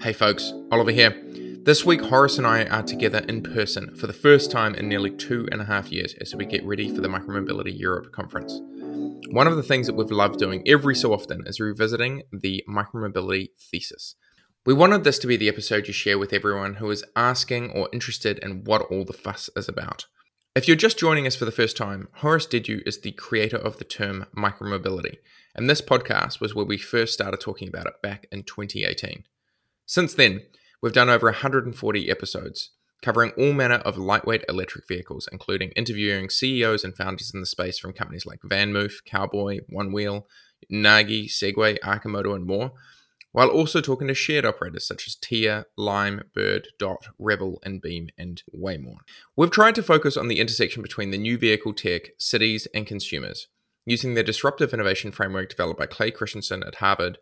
Hey folks, Oliver here. This week, Horace and I are together in person for the first time in nearly two and a half years as we get ready for the Micromobility Europe conference. One of the things that we've loved doing every so often is revisiting the micromobility thesis. We wanted this to be the episode you share with everyone who is asking or interested in what all the fuss is about. If you're just joining us for the first time, Horace Dediu is the creator of the term micromobility, and this podcast was where we first started talking about it back in 2018. Since then, we've done over 140 episodes, covering all manner of lightweight electric vehicles, including interviewing CEOs and founders in the space from companies like VanMoof, Cowboy, Onewheel, Nagi, Segway, Arcimoto, and more, while also talking to shared operators such as Tier, Lime, Bird, Dot, Revel, and Beam, and way more. We've tried to focus on the intersection between the new vehicle tech, cities, and consumers, using the disruptive innovation framework developed by Clay Christensen at Harvard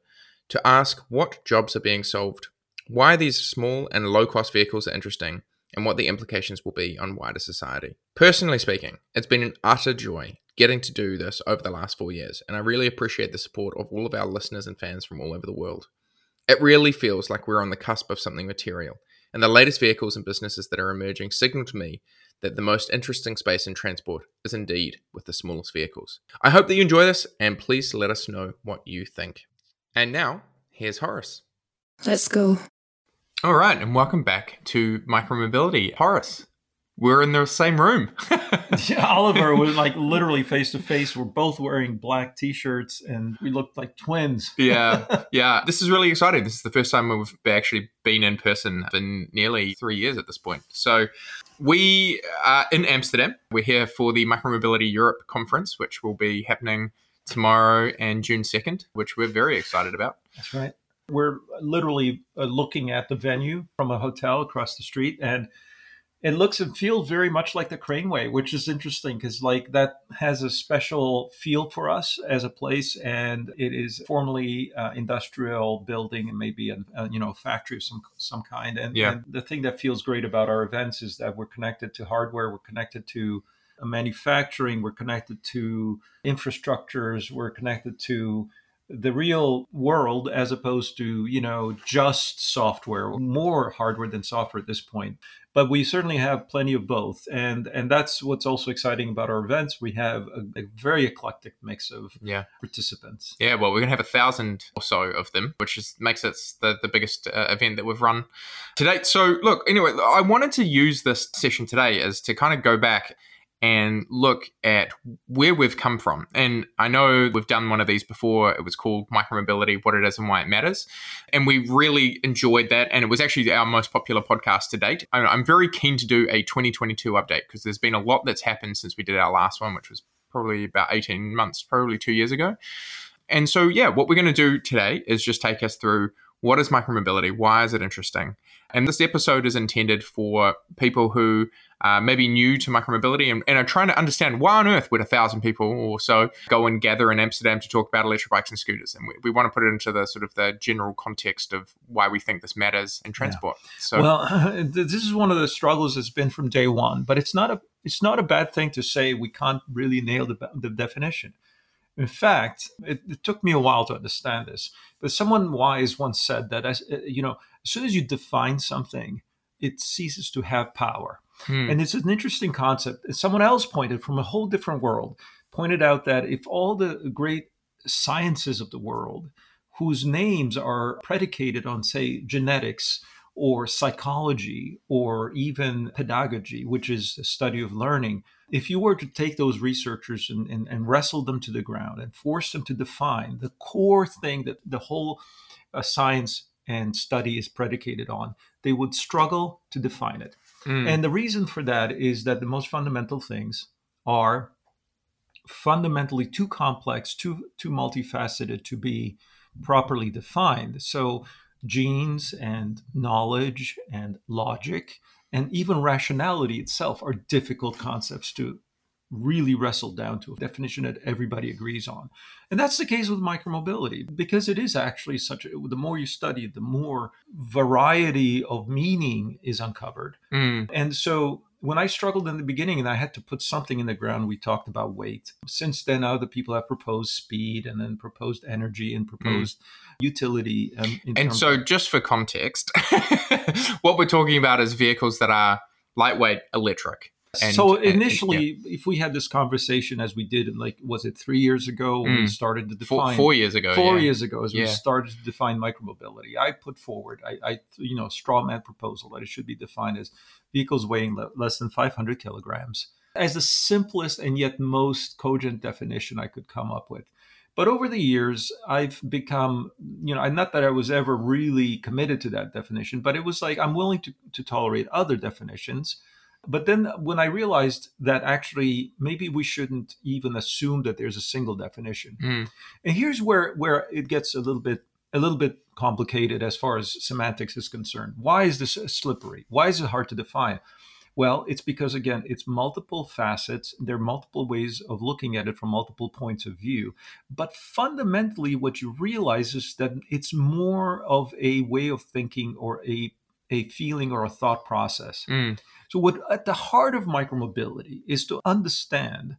to ask what jobs are being solved, why these small and low cost vehicles are interesting, and what the implications will be on wider society. Personally speaking, it's been an utter joy getting to do this over the last four years, and I really appreciate the support of all of our listeners and fans from all over the world. It really feels like we're on the cusp of something material, and the latest vehicles and businesses that are emerging signal to me that the most interesting space in transport is indeed with the smallest vehicles. I hope that you enjoy this, and please let us know what you think. And now, here's Horace. Let's go. All right, and welcome back to Micromobility. Horace, we're in the same room. yeah, Oliver was like literally face to face. We're both wearing black t-shirts, and we looked like twins. yeah, yeah. This is really exciting. This is the first time we've actually been in person in nearly three years at this point. So we are in Amsterdam. We're here for the Micromobility Europe conference, which will be happening tomorrow and June second, which we're very excited about. That's right. We're literally uh, looking at the venue from a hotel across the street, and it looks and feels very much like the Craneway, which is interesting because like that has a special feel for us as a place, and it is formerly uh, industrial building and maybe a, a, you know factory of some some kind. And, yeah. and the thing that feels great about our events is that we're connected to hardware, we're connected to manufacturing, we're connected to infrastructures, we're connected to the real world as opposed to you know just software more hardware than software at this point. But we certainly have plenty of both. And and that's what's also exciting about our events. We have a, a very eclectic mix of yeah. participants. Yeah well we're going to have a thousand or so of them which is makes it the, the biggest uh, event that we've run to date. So look anyway i wanted to use this session today as to kind of go back and look at where we've come from. And I know we've done one of these before. It was called Micromobility What It Is and Why It Matters. And we really enjoyed that. And it was actually our most popular podcast to date. I'm very keen to do a 2022 update because there's been a lot that's happened since we did our last one, which was probably about 18 months, probably two years ago. And so, yeah, what we're going to do today is just take us through what is micromobility? Why is it interesting? And this episode is intended for people who uh, maybe new to micromobility and, and are trying to understand why on earth would a thousand people or so go and gather in Amsterdam to talk about electric bikes and scooters. And we, we want to put it into the sort of the general context of why we think this matters in transport. Yeah. So, well, this is one of the struggles that's been from day one, but it's not a it's not a bad thing to say we can't really nail the, the definition. In fact, it, it, took me a while to understand this, but someone wise once said that as you know, as soon as you define something, it ceases to have power. Hmm. And it's an interesting concept. Someone else pointed from a whole different world, pointed out that if all the great sciences of the world, whose names are predicated on, say, genetics or psychology or even pedagogy, which is the study of learning, if you were to take those researchers and, and, and wrestle them to the ground and force them to define the core thing that the whole uh, science and study is predicated on, they would struggle to define it. Mm. And the reason for that is that the most fundamental things are fundamentally too complex, too too multifaceted to be properly defined. So genes and knowledge and logic and even rationality itself are difficult concepts to really wrestled down to a definition that everybody agrees on. And that's the case with micromobility because it is actually such a, the more you study, the more variety of meaning is uncovered. Mm. And so when I struggled in the beginning and I had to put something in the ground, we talked about weight. Since then, other people have proposed speed and then proposed energy and proposed mm. utility. Um, and so, just for context, what we're talking about is vehicles that are lightweight electric. And, so initially, and, yeah. if we had this conversation as we did, like was it three years ago when mm. we started to define four, four years ago, four yeah. years ago as yeah. we started to define micromobility, I put forward, I, I, you know, a straw man proposal that it should be defined as vehicles weighing le- less than 500 kilograms as the simplest and yet most cogent definition I could come up with. But over the years, I've become, you know, not that I was ever really committed to that definition, but it was like I'm willing to, to tolerate other definitions but then when I realized that actually maybe we shouldn't even assume that there's a single definition. Mm. And here's where where it gets a little bit a little bit complicated as far as semantics is concerned. Why is this slippery? Why is it hard to define? Well, it's because again, it's multiple facets. There are multiple ways of looking at it from multiple points of view. But fundamentally, what you realize is that it's more of a way of thinking or a a feeling or a thought process. Mm. So, what at the heart of micromobility is to understand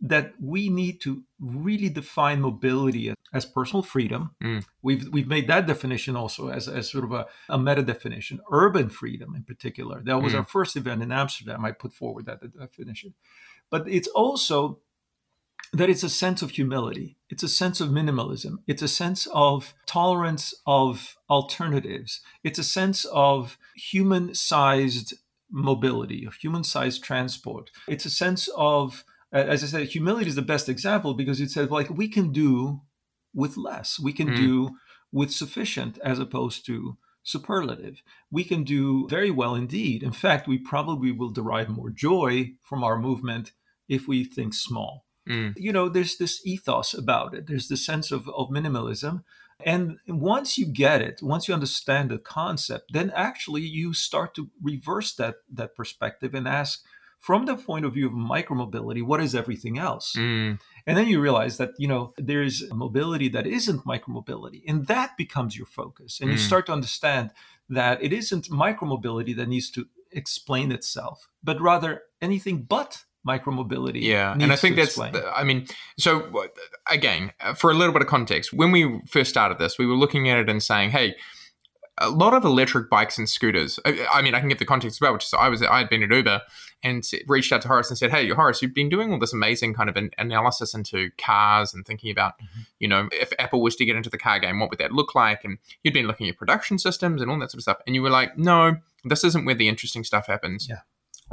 that we need to really define mobility as personal freedom. Mm. We've we've made that definition also as, as sort of a, a meta definition, urban freedom in particular. That was mm. our first event in Amsterdam. I put forward that definition. But it's also that it's a sense of humility. It's a sense of minimalism. It's a sense of tolerance of alternatives. It's a sense of human sized mobility, of human sized transport. It's a sense of, as I said, humility is the best example because it says, like, we can do with less, we can mm. do with sufficient as opposed to superlative. We can do very well indeed. In fact, we probably will derive more joy from our movement if we think small. Mm. You know, there's this ethos about it. There's this sense of, of minimalism. And once you get it, once you understand the concept, then actually you start to reverse that that perspective and ask, from the point of view of micromobility, what is everything else? Mm. And then you realize that, you know, there's mobility that isn't micromobility. And that becomes your focus. And mm. you start to understand that it isn't micromobility that needs to explain itself, but rather anything but micromobility. Yeah, and I think that's. The, I mean, so uh, again, uh, for a little bit of context, when we first started this, we were looking at it and saying, "Hey." A lot of electric bikes and scooters. Uh, I mean, I can get the context about which is I was I had been at Uber and reached out to Horace and said, "Hey, Horace, you've been doing all this amazing kind of an analysis into cars and thinking about, mm-hmm. you know, if Apple was to get into the car game, what would that look like?" And you'd been looking at production systems and all that sort of stuff, and you were like, "No, this isn't where the interesting stuff happens." Yeah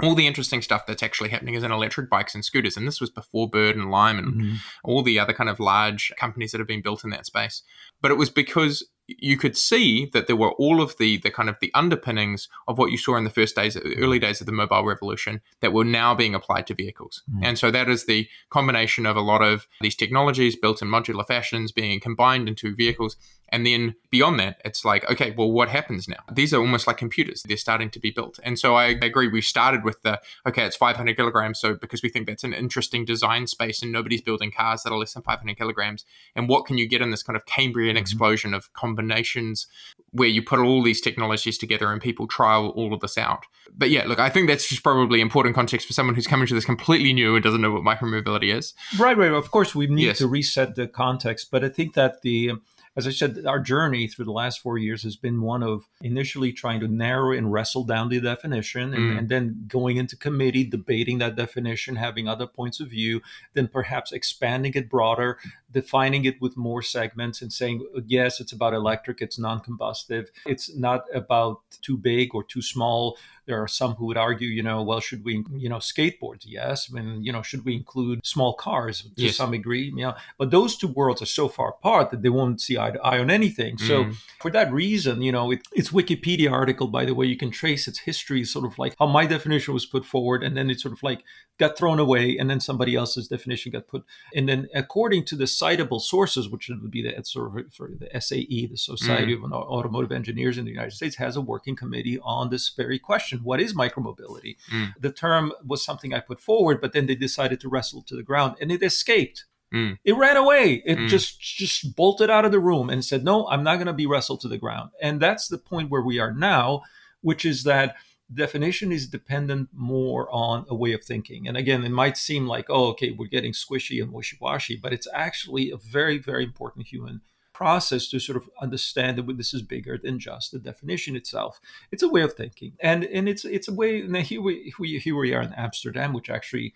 all the interesting stuff that's actually happening is in electric bikes and scooters. And this was before Bird and Lime and mm-hmm. all the other kind of large companies that have been built in that space. But it was because you could see that there were all of the the kind of the underpinnings of what you saw in the first days early days of the mobile revolution that were now being applied to vehicles mm. and so that is the combination of a lot of these technologies built in modular fashions being combined into vehicles and then beyond that, it's like, okay, well, what happens now? These are almost like computers. They're starting to be built. And so I agree. We started with the, okay, it's 500 kilograms. So because we think that's an interesting design space and nobody's building cars that are less than 500 kilograms. And what can you get in this kind of Cambrian mm-hmm. explosion of combinations where you put all these technologies together and people trial all of this out? But yeah, look, I think that's just probably important context for someone who's coming to this completely new and doesn't know what micromobility is. Right, right. Of course, we need yes. to reset the context. But I think that the, as I said, our journey through the last four years has been one of initially trying to narrow and wrestle down the definition and, mm. and, then going into committee, debating that definition, having other points of view, then perhaps expanding it broader, defining it with more segments and saying, yes, it's about electric, it's non combustive, it's not about too big or too small there are some who would argue, you know, well, should we, you know, skateboards? Yes. I mean, you know, should we include small cars to yes. some degree? You know, but those two worlds are so far apart that they won't see eye to eye on anything. So mm. for that reason, you know, it, it's Wikipedia article, by the way, you can trace its history, sort of like how my definition was put forward, and then it sort of like got thrown away, and then somebody else's definition got put. And then according to the citable sources, which would be the sort of, sort the SAE, the Society mm. of Automotive Engineers in the United States, has a working committee on this very question: what is micromobility? Mm. The term was something I put forward, but then they decided to wrestle to the ground, and it escaped. Mm. It ran away. It mm. just just bolted out of the room and said, "No, I'm not going to be wrestled to the ground." And that's the point where we are now, which is that definition is dependent more on a way of thinking. And again, it might seem like, "Oh, okay, we're getting squishy and wishy-washy," but it's actually a very, very important human process to sort of understand that this is bigger than just the definition itself. It's a way of thinking, and and it's it's a way. And here we here we are in Amsterdam, which actually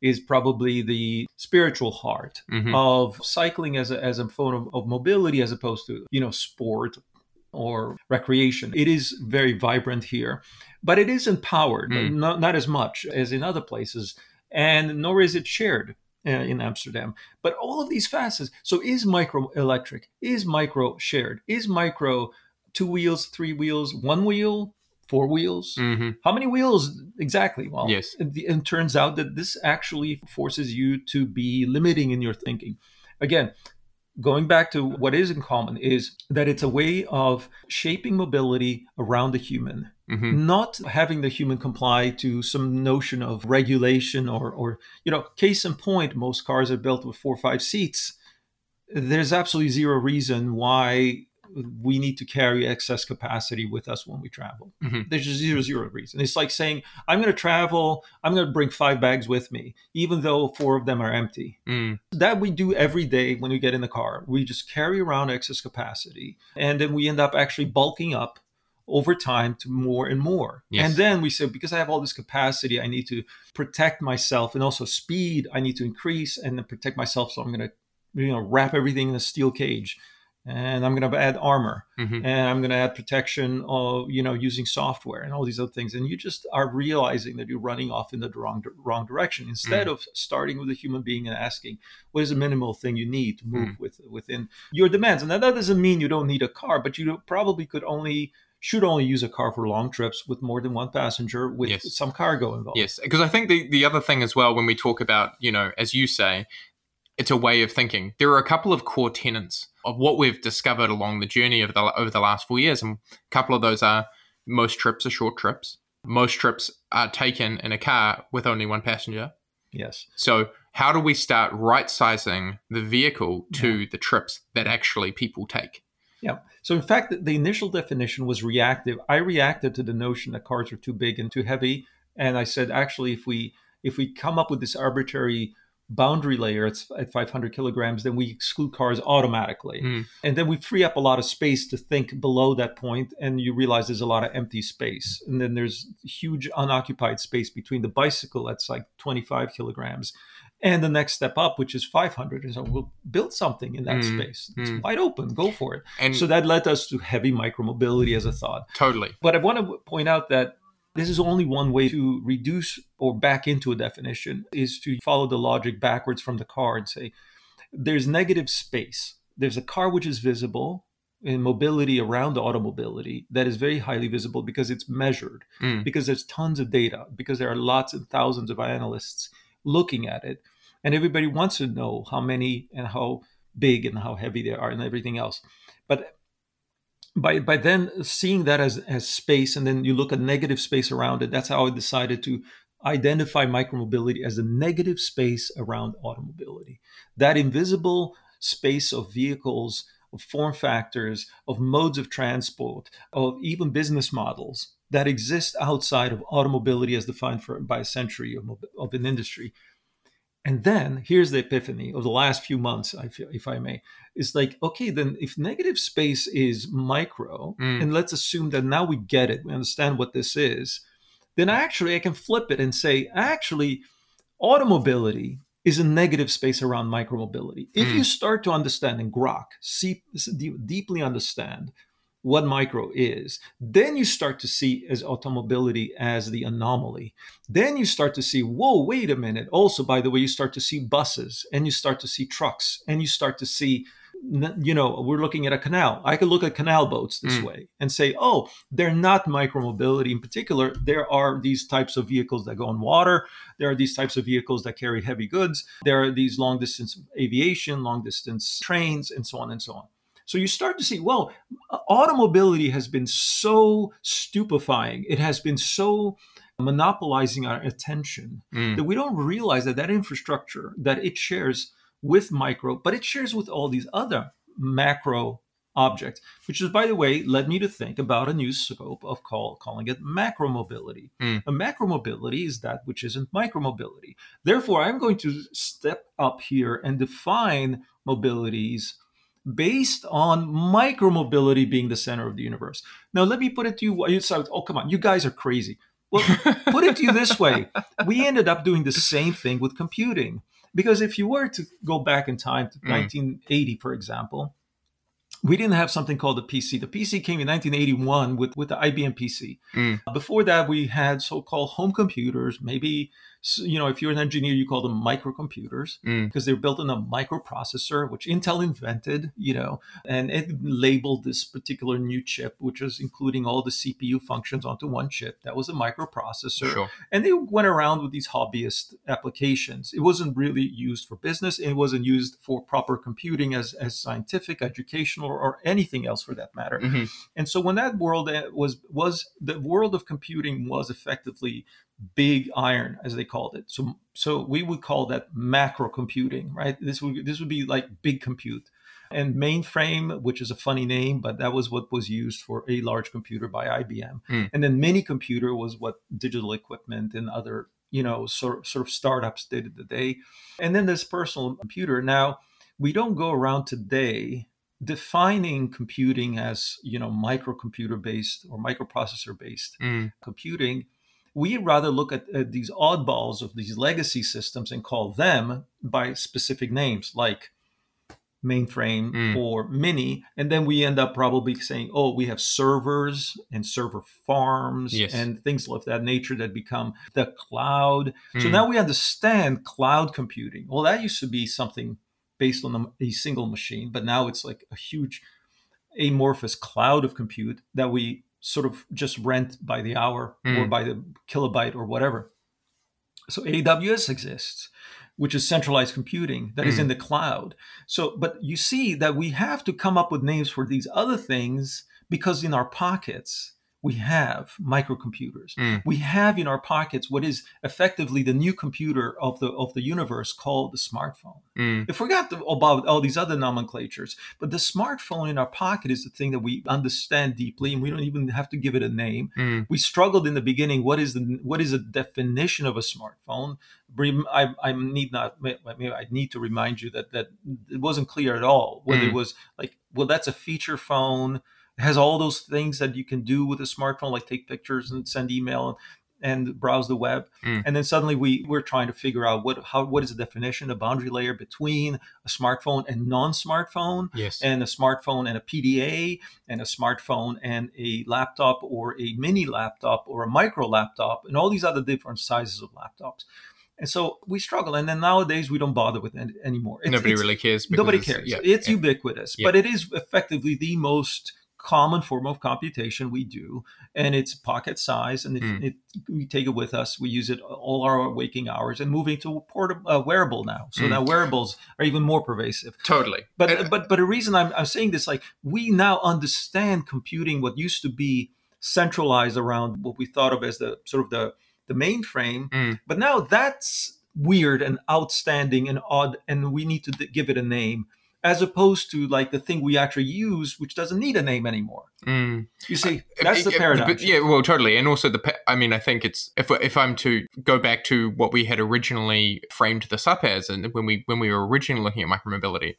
is probably the spiritual heart mm-hmm. of cycling as a, as a form of, of mobility as opposed to, you know, sport or recreation. It is very vibrant here, but it is empowered, mm. not, not as much as in other places, and nor is it shared. Uh, in Amsterdam, but all of these facets. So, is micro electric? Is micro shared? Is micro two wheels, three wheels, one wheel? four wheels. Mm-hmm. How many wheels exactly? Well, yes. It, it turns out that this actually forces you to be limiting in your thinking. Again, going back to what is in common is that it's a way of shaping mobility around the human. Mm-hmm. Not having the human comply to some notion of regulation or, or, you know, case in point, most cars are built with four or five seats. There's absolutely zero reason why we need to carry excess capacity with us when we travel. Mm-hmm. There's just zero zero reason. It's like saying I'm going to travel. I'm going to bring five bags with me, even though four of them are empty. Mm. That we do every day when we get in the car. We just carry around excess capacity, and then we end up actually bulking up over time to more and more. Yes. And then we say, because I have all this capacity, I need to protect myself and also speed I need to increase and then protect myself. So I'm going to, you know, wrap everything in a steel cage and I'm going to add armor mm-hmm. and I'm going to add protection of, you know, using software and all these other things. And you just are realizing that you're running off in the wrong, wrong direction instead mm. of starting with a human being and asking, what is the minimal thing you need to move mm. with, within your demands? And that, that doesn't mean you don't need a car, but you probably could only should only use a car for long trips with more than one passenger with yes. some cargo involved. Yes, because I think the, the other thing as well when we talk about, you know, as you say, it's a way of thinking. There are a couple of core tenets of what we've discovered along the journey of the over the last four years, and a couple of those are most trips are short trips. Most trips are taken in a car with only one passenger. Yes. So how do we start right sizing the vehicle to yeah. the trips that actually people take? Yeah. So in fact, the initial definition was reactive. I reacted to the notion that cars are too big and too heavy, and I said actually, if we if we come up with this arbitrary boundary layer at, at 500 kilograms, then we exclude cars automatically. Mm. And then we free up a lot of space to think below that point, and you realize there's a lot of empty space. And then there's huge unoccupied space between the bicycle that's like 25 kilograms and the next step up, which is 500. And so we'll build something in that mm. space. It's mm. wide open, go for it. And so that led us to heavy micromobility as a thought. Totally. But I want to point out that this is only one way to reduce or back into a definition is to follow the logic backwards from the car and say there's negative space. There's a car which is visible in mobility around the automobility that is very highly visible because it's measured, mm. because there's tons of data, because there are lots and thousands of analysts looking at it. And everybody wants to know how many and how big and how heavy they are and everything else. But by by then seeing that as as space and then you look at negative space around it that's how i decided to identify micromobility as a negative space around automobility that invisible space of vehicles of form factors of modes of transport of even business models that exist outside of automobility as defined for, by a century of, of an industry and then here's the epiphany of the last few months, I feel, if I may. It's like, okay, then if negative space is micro, mm. and let's assume that now we get it, we understand what this is, then actually I can flip it and say, actually, automobility is a negative space around micromobility. If mm. you start to understand and grok, see, deeply understand what micro is. Then you start to see as automobility as the anomaly. Then you start to see, whoa, wait a minute. Also, by the way, you start to see buses and you start to see trucks and you start to see you know, we're looking at a canal. I could look at canal boats this Mm. way and say, oh, they're not micromobility in particular. There are these types of vehicles that go on water. There are these types of vehicles that carry heavy goods. There are these long distance aviation, long distance trains, and so on and so on. So you start to see, well, automobility has been so stupefying. It has been so monopolizing our attention Mm. that we don't realize that that infrastructure that it shares with micro, but it shares with all these other macro objects, which is, by the way, led me to think about a new scope of call, calling it macro mobility. Mm. A macro mobility is that which isn't micro mobility. Therefore, I'm going to step up here and define mobilities based on micromobility being the center of the universe. Now, let me put it to you. You say, oh, come on, you guys are crazy. Well, put it to you this way we ended up doing the same thing with computing. Because if you were to go back in time to Mm. 1980, for example, we didn't have something called the PC. The PC came in 1981 with, with the IBM PC. Mm. Before that, we had so-called home computers. Maybe you know, if you're an engineer, you call them microcomputers Mm. because they're built on a microprocessor, which Intel invented. You know, and it labeled this particular new chip, which was including all the CPU functions onto one chip. That was a microprocessor Sure. and they went around with these hobbyist applications. It wasn't really used for business. It wasn't used for proper computing as, as scientific, educational, or anything else for that matter. hmm And so when that world uh, was was the world of computing was effectively big iron, as they called it. So so we would call that macro computing, right? This would this would be like big compute. And mainframe, which is a funny name, but that was what was used for a large computer by IBM. Mm. And then mini computer was what digital equipment and other, you know, sort, sort of startups did in the day. And then this personal computer. Now, we don't go around today defining computing as, you know, microcomputer based or microprocessor based Mm. computing, we rather look at, at these oddballs of these legacy systems and call them by specific names like mainframe Mm. or mini. And then we end up probably saying, oh, we have servers and server farms Yes. and things of that nature that become the cloud. So Mm. now we understand cloud computing. Well, that used to be something based on a single machine, but now it's like a huge amorphous cloud of compute that we sort of just rent by the hour or Mm. by the kilobyte or whatever. So AWS exists, which is centralized computing that is Mm. in the cloud. So, but you see that we have to come up with names for these other things because in our pockets we have microcomputers. Mm. We have in our pockets what is effectively the new computer of the of the universe called the smartphone. Mm. I forgot the, about all these other nomenclatures, but the smartphone in our pocket is the thing that we understand deeply, and we don't even have to give it a name. Mm. We struggled in the beginning. What is the what is a definition of a smartphone? I, I need not. I need to remind you that that it wasn't clear at all whether it Mm. was like, well, that's a feature phone. It has all those things that you can do with a smartphone, like take pictures and send email and browse the web. Mm. And then suddenly we we're trying to figure out what how what is the definition, a boundary layer between a smartphone and non-smartphone, Yes. and a smartphone and a PDA, and a smartphone and a laptop or a mini laptop or a micro laptop, and all these other different sizes of laptops. And so we struggle. And then nowadays we don't bother with it anymore. It's- Nobody it's- really cares. nobody cares. Yeah, it's yeah. ubiquitous, Yeah. but it is effectively the most common form of computation we do, and it's pocket size. And Mm. it, we take it with us, we use it all our waking hours, and moving to a portable uh, wearable now. So Mm. now wearables are even more pervasive. Totally. But And- but but the reason I'm, I'm saying this, like we now understand computing what used to be centralized around what we thought of as the sort of the the mainframe, Mm. but now that's weird and outstanding and odd, and we need to d- give it a name, as opposed to like the thing we actually use, which doesn't need a name anymore. Mm. You see, that's the paradox. But yeah, well, totally, and also the. I mean, I think it's if if I'm to go back to what we had originally framed this up as, and when we when we were originally looking at micromobility,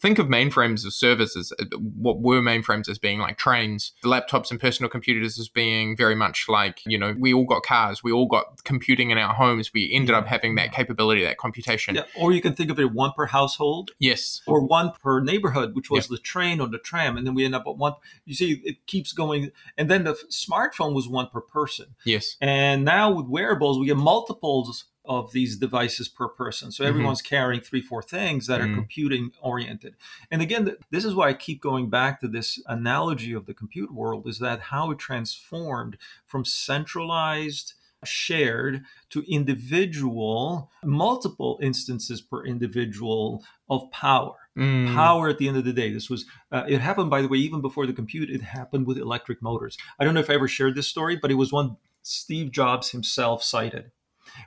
think of mainframes as services. uh, What were mainframes as being like trains, the laptops and personal computers as being very much like you know we all got cars, we all got computing in our homes. We ended up having that capability, that computation. Yeah, or you can think of it one per household, Yes. or one per neighborhood, which was the train or the tram, and then we end up at one. You see, it keeps going, and then the smartphone was one per person. Yes. And now with wearables, we get multiples of these devices per person. So everyone's mm-hmm. carrying three, four things that mm-hmm. are computing oriented. And again, this is why I keep going back to this analogy of the compute world is that how it transformed from centralized shared to individual, multiple instances per individual of power. Mm. Power at the end of the day. This was, uh, it happened, by the way, even before the compute, it happened with electric motors. I don't know if I ever shared this story, but it was one Steve Jobs himself cited,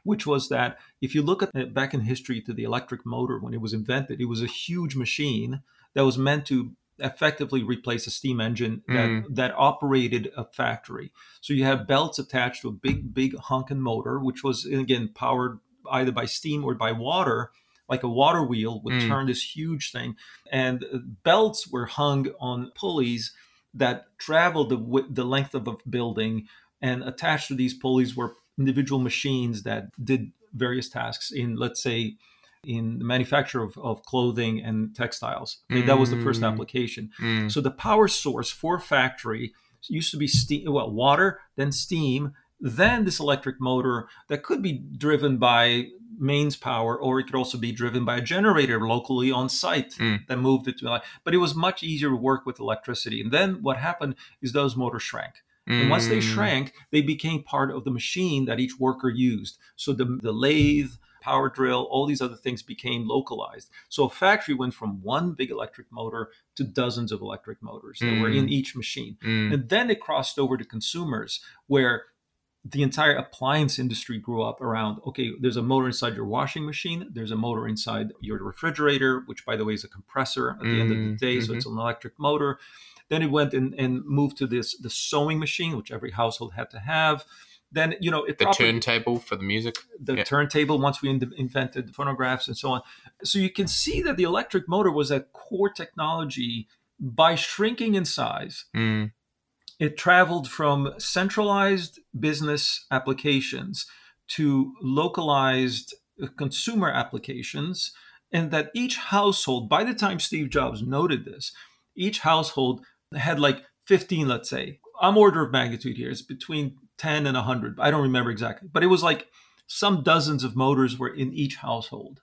which was that if you look at back in history to the electric motor when it was invented, it was a huge machine that was meant to effectively replace a steam engine that, mm. that operated a factory. So you had belts attached to a big, big honking motor, which was again powered either by steam or by water, like a water wheel would mm. turn this huge thing. And belts were hung on pulleys that traveled the, the length of a building, and attached to these pulleys were individual machines that did various tasks in, let's say, in the manufacture of, of clothing and textiles. Okay, mm. That was the first mm. application. Mm. So the power source for a factory used to be steam, well, water, then steam, then this electric motor that could be driven by mains power, or it could also be driven by a generator locally on site mm. that moved it to. But it was much easier to work with electricity. And then what happened is those motors shrank. And once they mm. shrank, they became part of the machine that each worker used. So the, the lathe, power drill, all these other things became localized. So a factory went from one big electric motor to dozens of electric motors that were in mm. each machine. Mm. And then it crossed over to consumers where the entire appliance industry grew up around okay there's a motor inside your washing machine there's a motor inside your refrigerator which by the way is a compressor at the mm, end of the day mm-hmm. so it's an electric motor then it went and, and moved to this the sewing machine which every household had to have then you know it the turntable for the music the yeah. turntable once we in- invented phonographs and so on so you can see that the electric motor was a core technology by shrinking in size mm. it traveled from centralized business applications to localized uh, consumer applications and that each household by the time steve jobs noted this each household had like 15 let's say i'm order of magnitude here it's between 10 and 100. I don't remember exactly, but it was like some dozens of motors were in each household.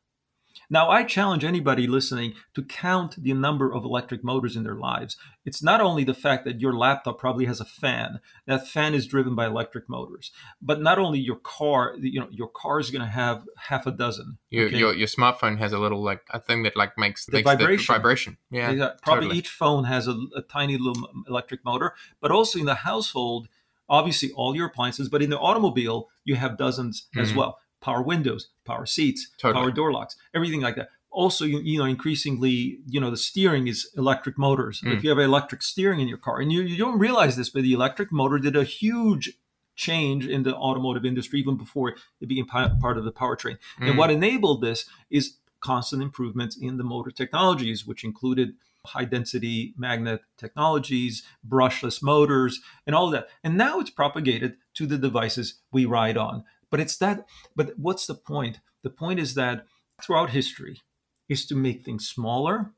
Now, I challenge anybody listening to count the number of electric motors in their lives. It's not only the fact that your laptop probably has a fan. That fan is driven by electric motors. But not only your car, you know, your car is going to have half a dozen. Your, okay? your, your smartphone has a little like a thing that like makes the makes vibration. The vibration. Yeah, probably totally. each phone has a, a tiny little electric motor. But also in the household, obviously all your appliances, but in the automobile, you have dozens mm-hmm. as well. Power windows, power seats, totally. power door locks, everything like that. Also, you, you, know, increasingly, you know, the steering is electric motors. Mm. If you have electric steering in your car, and you, you don't realize this, but the electric motor did a huge change in the automotive industry even before it became part of the powertrain. Mm. And what enabled this is constant improvements in the motor technologies, which included high density magnet technologies, brushless motors, and all that. And now it's propagated to the devices we ride on. But it's that, but what's the point? The point is that throughout history is to make things smaller,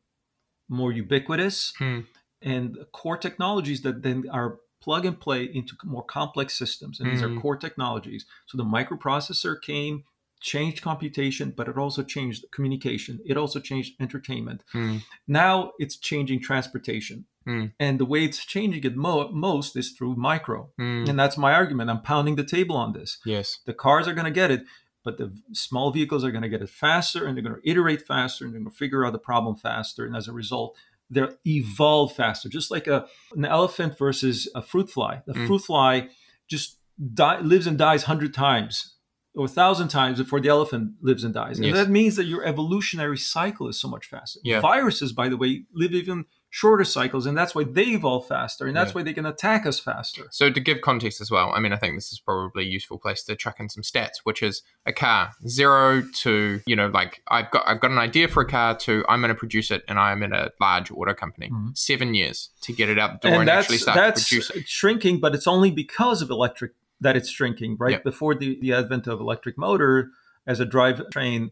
more ubiquitous, hmm. and core technologies that then are plug and play into more complex systems. And these are hmm. core technologies. So the microprocessor came changed computation, but it also changed communication. It also changed entertainment. Mm. Now it's changing transportation. Mm. And the way it's changing it mo- most is through micro. Mm. And that's my argument. I'm pounding the table on this. Yes. The cars are going to get it, but the small vehicles are going to get it faster and they're going to iterate faster and they're going to figure out the problem faster. And as a result, they'll evolve faster. Just like a, an elephant versus a fruit fly. The hmm. fruit fly just die, lives and dies 100 times or a thousand times before the elephant lives and dies. And yes. that means that your evolutionary cycle is so much faster. Yeah. Viruses, by the way, live even shorter cycles, and that's why they evolve faster, and that's yeah. why they can attack us faster. So to give context as well, I mean, I think this is probably a useful place to chuck in some stats, which is a car zero to you know, like I've got I've got an idea for a car to I'm going to produce it, and I'm in a large auto company. Mm-hmm. Seven years to get it out the door and, and actually start that's it. Shrinking, but it's only because of electric that it's shrinking, right? Yep. Before the, the advent of electric motor as a drivetrain,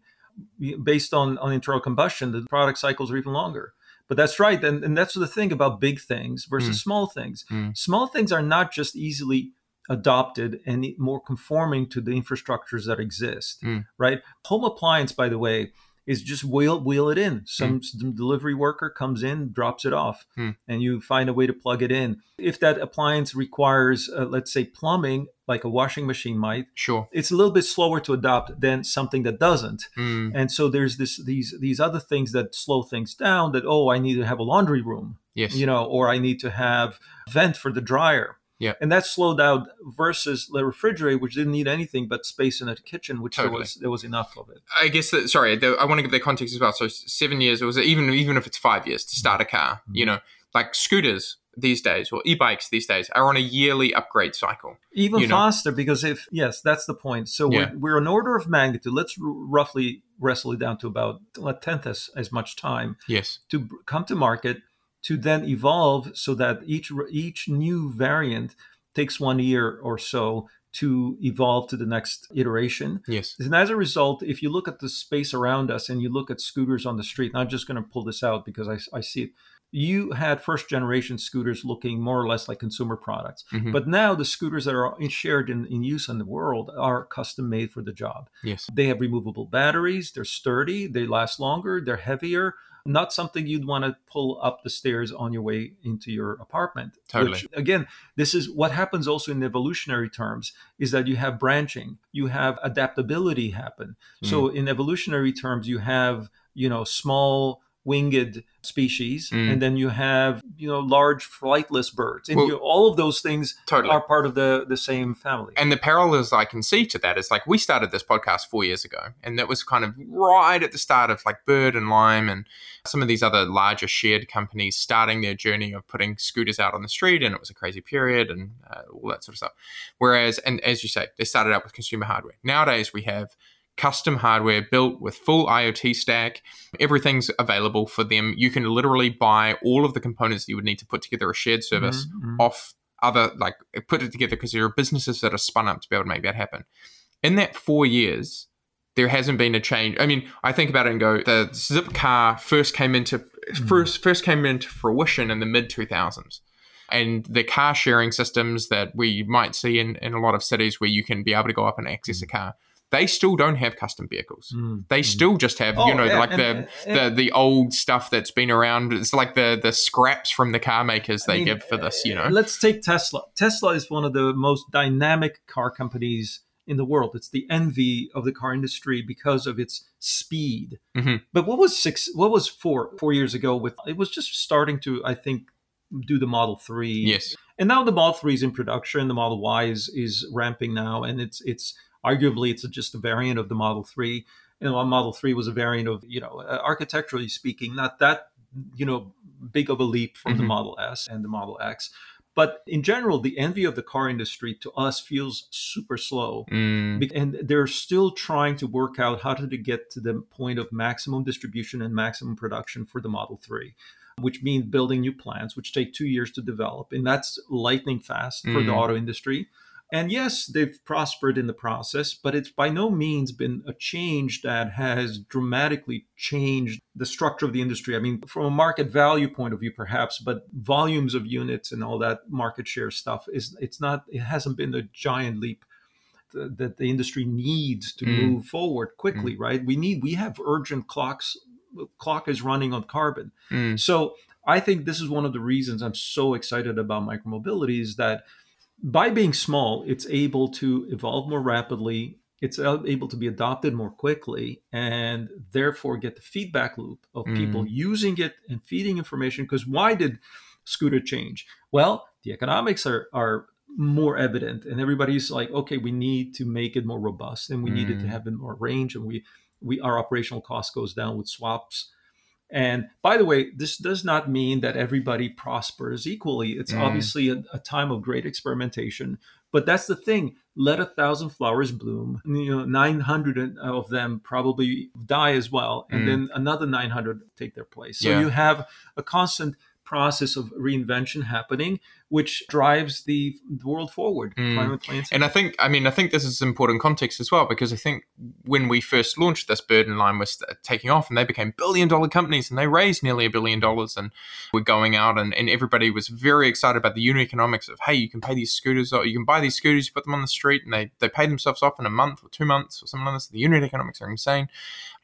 based on, on internal combustion, the product cycles are even longer. But that's right. And, and that's the thing about big things versus mm. small things. Mm. Small things are not just easily adopted and more conforming to the infrastructures that exist, Mm. right? Home appliance, by the way, is just wheel wheel it in. Some, Mm. some delivery worker comes in, drops it off, Mm. and you find a way to plug it in. If that appliance requires, uh, let's say, plumbing, like a washing machine might, Sure. it's a little bit slower to adopt than something that doesn't. Mm. And so there's this these these other things that slow things down. That oh, I need to have a laundry room, Yes. you know, or I need to have vent for the dryer. Yeah. And that slowed down versus the refrigerator, which didn't need anything but space in a kitchen, which there was there was enough of it. I guess that sorry, the, I want to give the context as well. So seven years, or was it even even if it's five years to start a car, Mm-hmm. you know, like scooters these days or e-bikes these days are on a yearly upgrade cycle. Even You know. faster because if yes, that's the point. So Yeah. we're, we're an order of magnitude. Let's r- roughly wrestle it down to about a tenth as, as much time Yes. to b- come to market to then evolve so that each each new variant takes one year or so to evolve to the next iteration. Yes. And as a result, if you look at the space around us and you look at scooters on the street, and I'm just going to pull this out because I, I see it. You had first generation scooters looking more or less like consumer products. Mhm. But now the scooters that are in- shared in, in use in the world are custom made for the job. Yes. They have removable batteries, they're sturdy, they last longer, they're heavier. Not something you'd want to pull up the stairs on your way into your apartment. Totally. Which, again, this is what happens also in evolutionary terms is that you have branching, you have adaptability happen. So hmm. in evolutionary terms, you have, you know, small winged species Mm. and then you have you know large flightless birds and Well- you, all of those things Totally. are part of the the same family And the parallels I can see to that is like we started this podcast four years ago, and that was kind of right at the start of like Bird and Lime and some of these other larger shared companies starting their journey of putting scooters out on the street, and it was a crazy period and uh, all that sort of stuff. Whereas, and as you say, they started out with consumer hardware. Nowadays, we have custom hardware built with full IoT stack. Everything's available for them. You can literally buy all of the components that you would need to put together a shared service Mhm, mhm. off other like put it together because there are businesses that are spun up to be able to make that happen. In that four years, there hasn't been a change. I mean, I think about it and go, the Zipcar first came into first first came into fruition in the mid two thousands. And the car sharing systems that we might see in, in a lot of cities where you can be able to go up and access a car, they still don't have custom vehicles. Mm, They mm. still just have, you Oh, know, yeah, like and- the and- the the old stuff that's been around. It's like the the scraps from the car makers they mean, give for this, you know. Let's take Tesla. Tesla is one of the most dynamic car companies in the world. It's the envy of the car industry because of its speed. Mhm. But what was six? What was four? Four years ago, with it was just starting to, I think, do the Model Three. Yes. And now the Model Three is in production. The Model Y is is ramping now, and it's it's arguably it's just a variant of the Model Three. And the Model Three was a variant of you know uh, architecturally speaking, not that you know big of a leap from the Mhm. Model S and the Model X. But in general, the envy of the car industry to us feels super slow. Mm, And they're still trying to work out how to get to the point of maximum distribution and maximum production for the Model 3, which means building new plants, which take two years to develop. And that's lightning fast for the Mm. auto industry. And yes, they've prospered in the process, but it's by no means been a change that has dramatically changed the structure of the industry. I mean, from a market value point of view, perhaps, but volumes of units and all that market share stuff is it's not it hasn't been a giant leap th- that the industry needs to Mm. move forward quickly, right? We need we have urgent clocks clock is running on carbon. mm, So I think this is one of the reasons I'm so excited about micromobility is that by being small, it's able to evolve more rapidly. It's able to be adopted more quickly and therefore get the feedback loop of people using it and feeding information. Because why did Scooter change? Well, the economics are, are more evident and everybody's like, okay, we need to make it more robust and we need it to Mm. have more range and we, we our operational cost goes down with swaps and by the way, this does not mean that everybody prospers equally. It's Mm. obviously a, a time of great experimentation. But that's the thing. Let a thousand flowers bloom. You know, 900 of them probably die as well. And Mm. then another 900 take their place. So Yeah. you have a constant process of reinvention happening, which drives the, the world forward. Mm. And I think, I mean, I think this is important context as well because I think when we first launched this, Bird and Lime was taking off, and they became billion dollar companies, and they raised nearly a billion dollars, and we're going out, and, and everybody was very excited about the unit economics of hey, you can pay these scooters, or you can buy these scooters, you put them on the street, and they they pay themselves off in a month or two months or something like this. The unit economics are insane.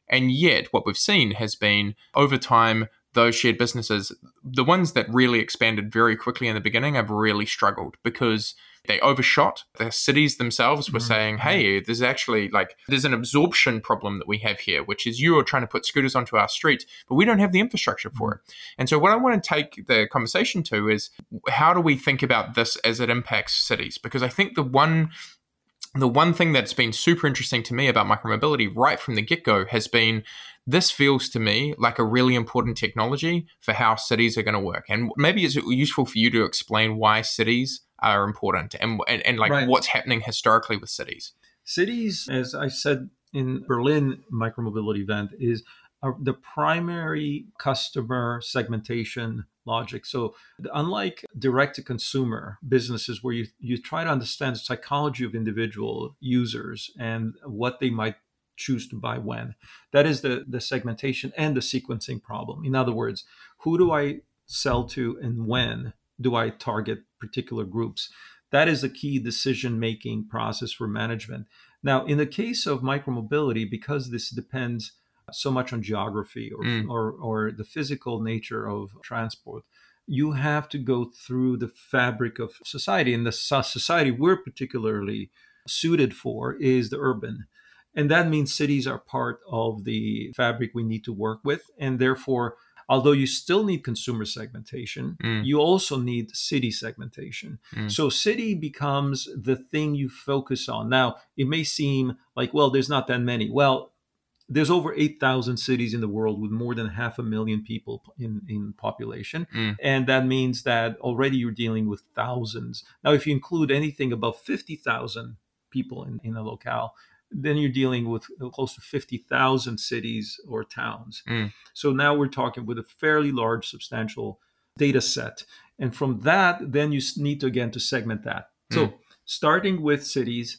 And yet, what we've seen has been over time, those shared businesses, the ones that really expanded very quickly in the beginning, have really struggled because they overshot. The cities themselves were mm-hmm. saying, hey, there's actually like, there's an absorption problem that we have here, which is you are trying to put scooters onto our streets, but we don't have the infrastructure for mm-hmm. it. And so, what I want to take the conversation to is how do we think about this as it impacts cities? Because I think the one the one thing that's been super interesting to me about micromobility right from the get go has been this feels to me like a really important technology for how cities are going to work. And maybe it's useful for you to explain why cities are important and, and, and like right. what's happening historically with cities. Cities, as I said in Berlin micromobility event, is the primary customer segmentation logic. So, unlike direct to consumer businesses where you, you try to understand the psychology of individual users and what they might choose to buy when, that is the, the segmentation and the sequencing problem. In other words, who do I sell to and when do I target particular groups? That is a key decision making process for management. Now, in the case of micromobility, because this depends so much on geography or, mm. or, or the physical nature of transport. You have to go through the fabric of society, and the society we're particularly suited for is the urban. And that means cities are part of the fabric we need to work with. And therefore, although you still need consumer segmentation, mm. you also need city segmentation. Mm. So, city becomes the thing you focus on. Now, it may seem like, well, there's not that many. Well, there's over 8,000 cities in the world with more than half a million people in, in population. Mm. And that means that already you're dealing with thousands. Now, if you include anything above 50,000 people in, in a locale, then you're dealing with close to 50,000 cities or towns. Mm. So now we're talking with a fairly large, substantial data set. And from that, then you need to again to segment that. Mm. So starting with cities,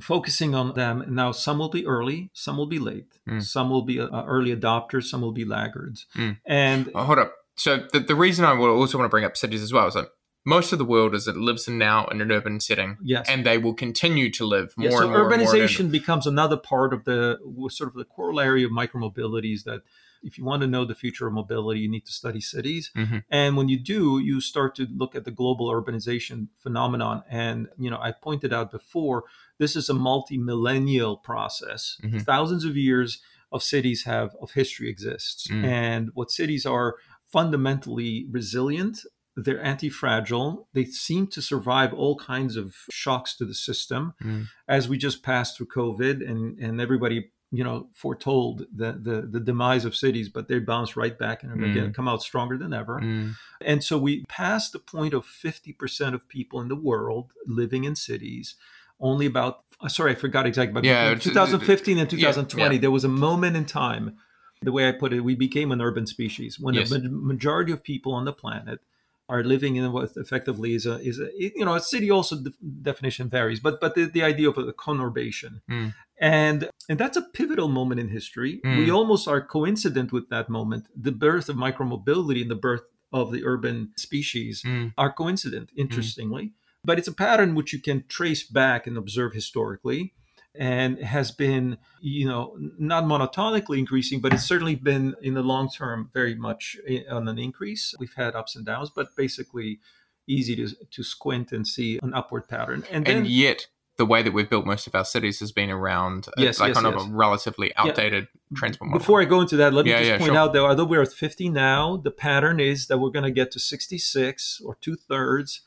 focusing on them. Now, some will be early, some will be late, mm. some will be uh, early adopters, some will be laggards. Mm. And oh, hold up. So the, the reason I will also want to bring up cities as well is that most of the world is it lives now in an urban setting, yes, and they will continue to live more. Yes, so and more urbanization more becomes another part of the sort of the corollary of micromobilities that if you want to know the future of mobility, you need to study cities. Mm-hmm. And when you do, you start to look at the global urbanization phenomenon. And, you know, I pointed out before, this is a multi-millennial process. Mm-hmm. Thousands of years of cities have of history exists. Mm. And what cities are fundamentally resilient they're anti-fragile they seem to survive all kinds of shocks to the system mm. as we just passed through covid and and everybody you know foretold the the, the demise of cities but they bounce right back and mm. again come out stronger than ever mm. and so we passed the point of 50% of people in the world living in cities only about uh, sorry i forgot exactly but yeah 2015 and 2020 yeah, yeah. there was a moment in time the way i put it we became an urban species when yes. the majority of people on the planet are living in what effectively is a is a you know a city also the definition varies but but the, the idea of a conurbation mm. and and that's a pivotal moment in history mm. we almost are coincident with that moment the birth of micromobility and the birth of the urban species mm. are coincident interestingly but it's a pattern which you can trace back and observe historically and has been, you know, not monotonically increasing, but it's certainly been in the long term very much on an increase. We've had ups and downs, but basically easy to, to squint and see an upward pattern. And, then, and yet, the way that we've built most of our cities has been around uh, yes, like yes, kind yes. of a relatively outdated yeah. transport model. Before I go into that, let me yeah, just yeah, point sure. out that although we're at 50 now, the pattern is that we're going to get to 66 or two thirds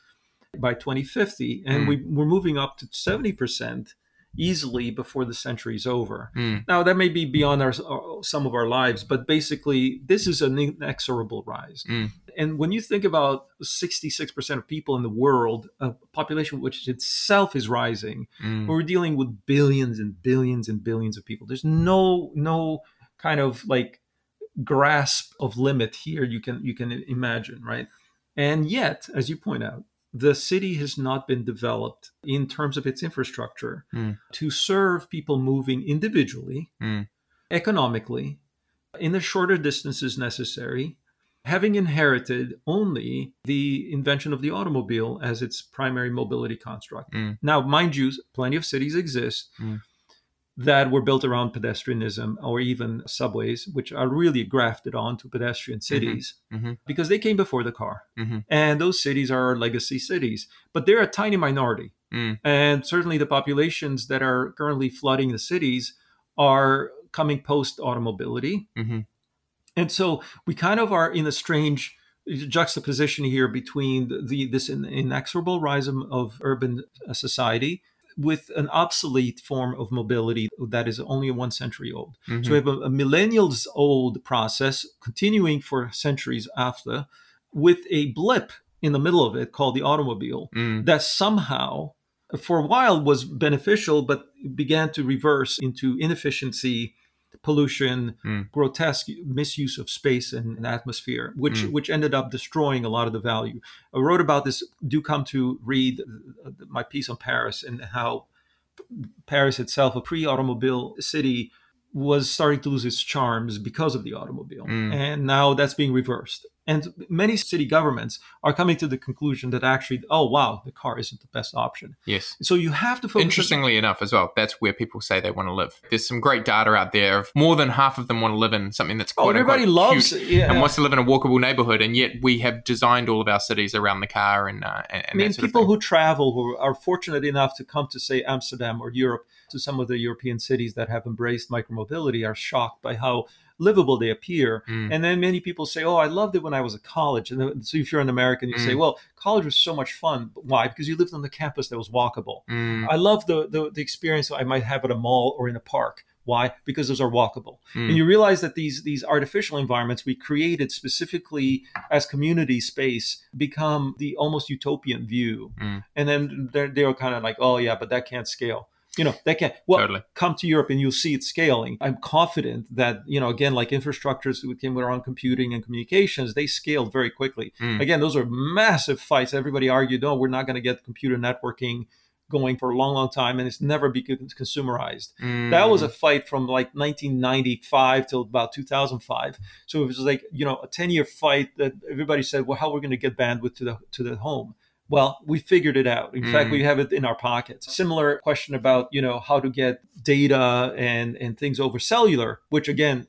by 2050, and mm. we, we're moving up to 70 percent easily before the century is over. Mm. Now, that may be beyond our, uh, some of our lives, but basically, this is an inexorable rise. Mm. And when you think about 66% of people in the world, a population which itself is rising, mm. we're dealing with billions and billions and billions of people. There's no no kind of like grasp of limit here you can you can imagine, right? And yet, as you point out, the city has not been developed in terms of its infrastructure Mm. to serve people moving individually, Mm. economically, in the shorter distances necessary, having inherited only the invention of the automobile as its primary mobility construct. Mm. Now, mind you, plenty of cities exist Mm. That were built around pedestrianism or even subways, which are really grafted onto pedestrian cities Mhm. because they came before the car. Mhm. And those cities are legacy cities, but they're a tiny minority. Mm. And certainly the populations that are currently flooding the cities are coming post automobility. Mhm. And so we kind of are in a strange juxtaposition here between the, the this inexorable rise of, of urban society with an obsolete form of mobility that is only one century old. Mhm. So we have a, a millennials old process continuing for centuries after, with a blip in the middle of it called the automobile Mm. that somehow, for a while, was beneficial, but began to reverse into inefficiency, pollution, Mm. grotesque misuse of space and, and atmosphere, which Mm. which ended up destroying a lot of the value. I wrote about this. Do come to read my piece on Paris and how Paris itself, a pre-automobile city, was starting to lose its charms because of the automobile, Mm. and now that's being reversed. And many city governments are coming to the conclusion that actually, oh wow, the car isn't the best option. Yes. So you have to focus. Interestingly enough, as well, that's where people say they want to live. There's some great data out there of more than half of them want to live in something that's Oh, quote everybody loves cute. Yeah. and wants to live in a walkable neighborhood, and yet we have designed all of our cities around the car and uh, and, and I mean, people who travel, who are fortunate enough to come to, say, Amsterdam or Europe, to some of the European cities that have embraced micromobility, are shocked by how livable they appear. Mm. And then many people say, "Oh, I loved it when I was at college." And then, so if you're an American, you say, Mm. "Well, college was so much fun." Why? Because you lived on the campus that was walkable. Mm, I love the, the the experience I might have at a mall or in a park. Why? Because those are walkable. mm, And you realize that these these artificial environments we created specifically as community space become the almost utopian view. Mm. And then they're they're kind of like, oh yeah, but that can't scale. You know, that can't. Well, totally. come to Europe and you'll see it scaling. I'm confident that you know again, like infrastructures that came around computing and communications, they scaled very quickly. Mm. Again, those are massive fights. Everybody argued, no, we're not going to get computer networking going for a long, long time, and it's never become consumerized. Mm, That was a fight from like 1995 till about 2005. So it was like you know a 10 year fight that everybody said, well, how are we going to get bandwidth to the to the home? Well, we figured it out. In fact, Mm. we have it in our pockets. Similar question about you know how to get data and and things over cellular, which again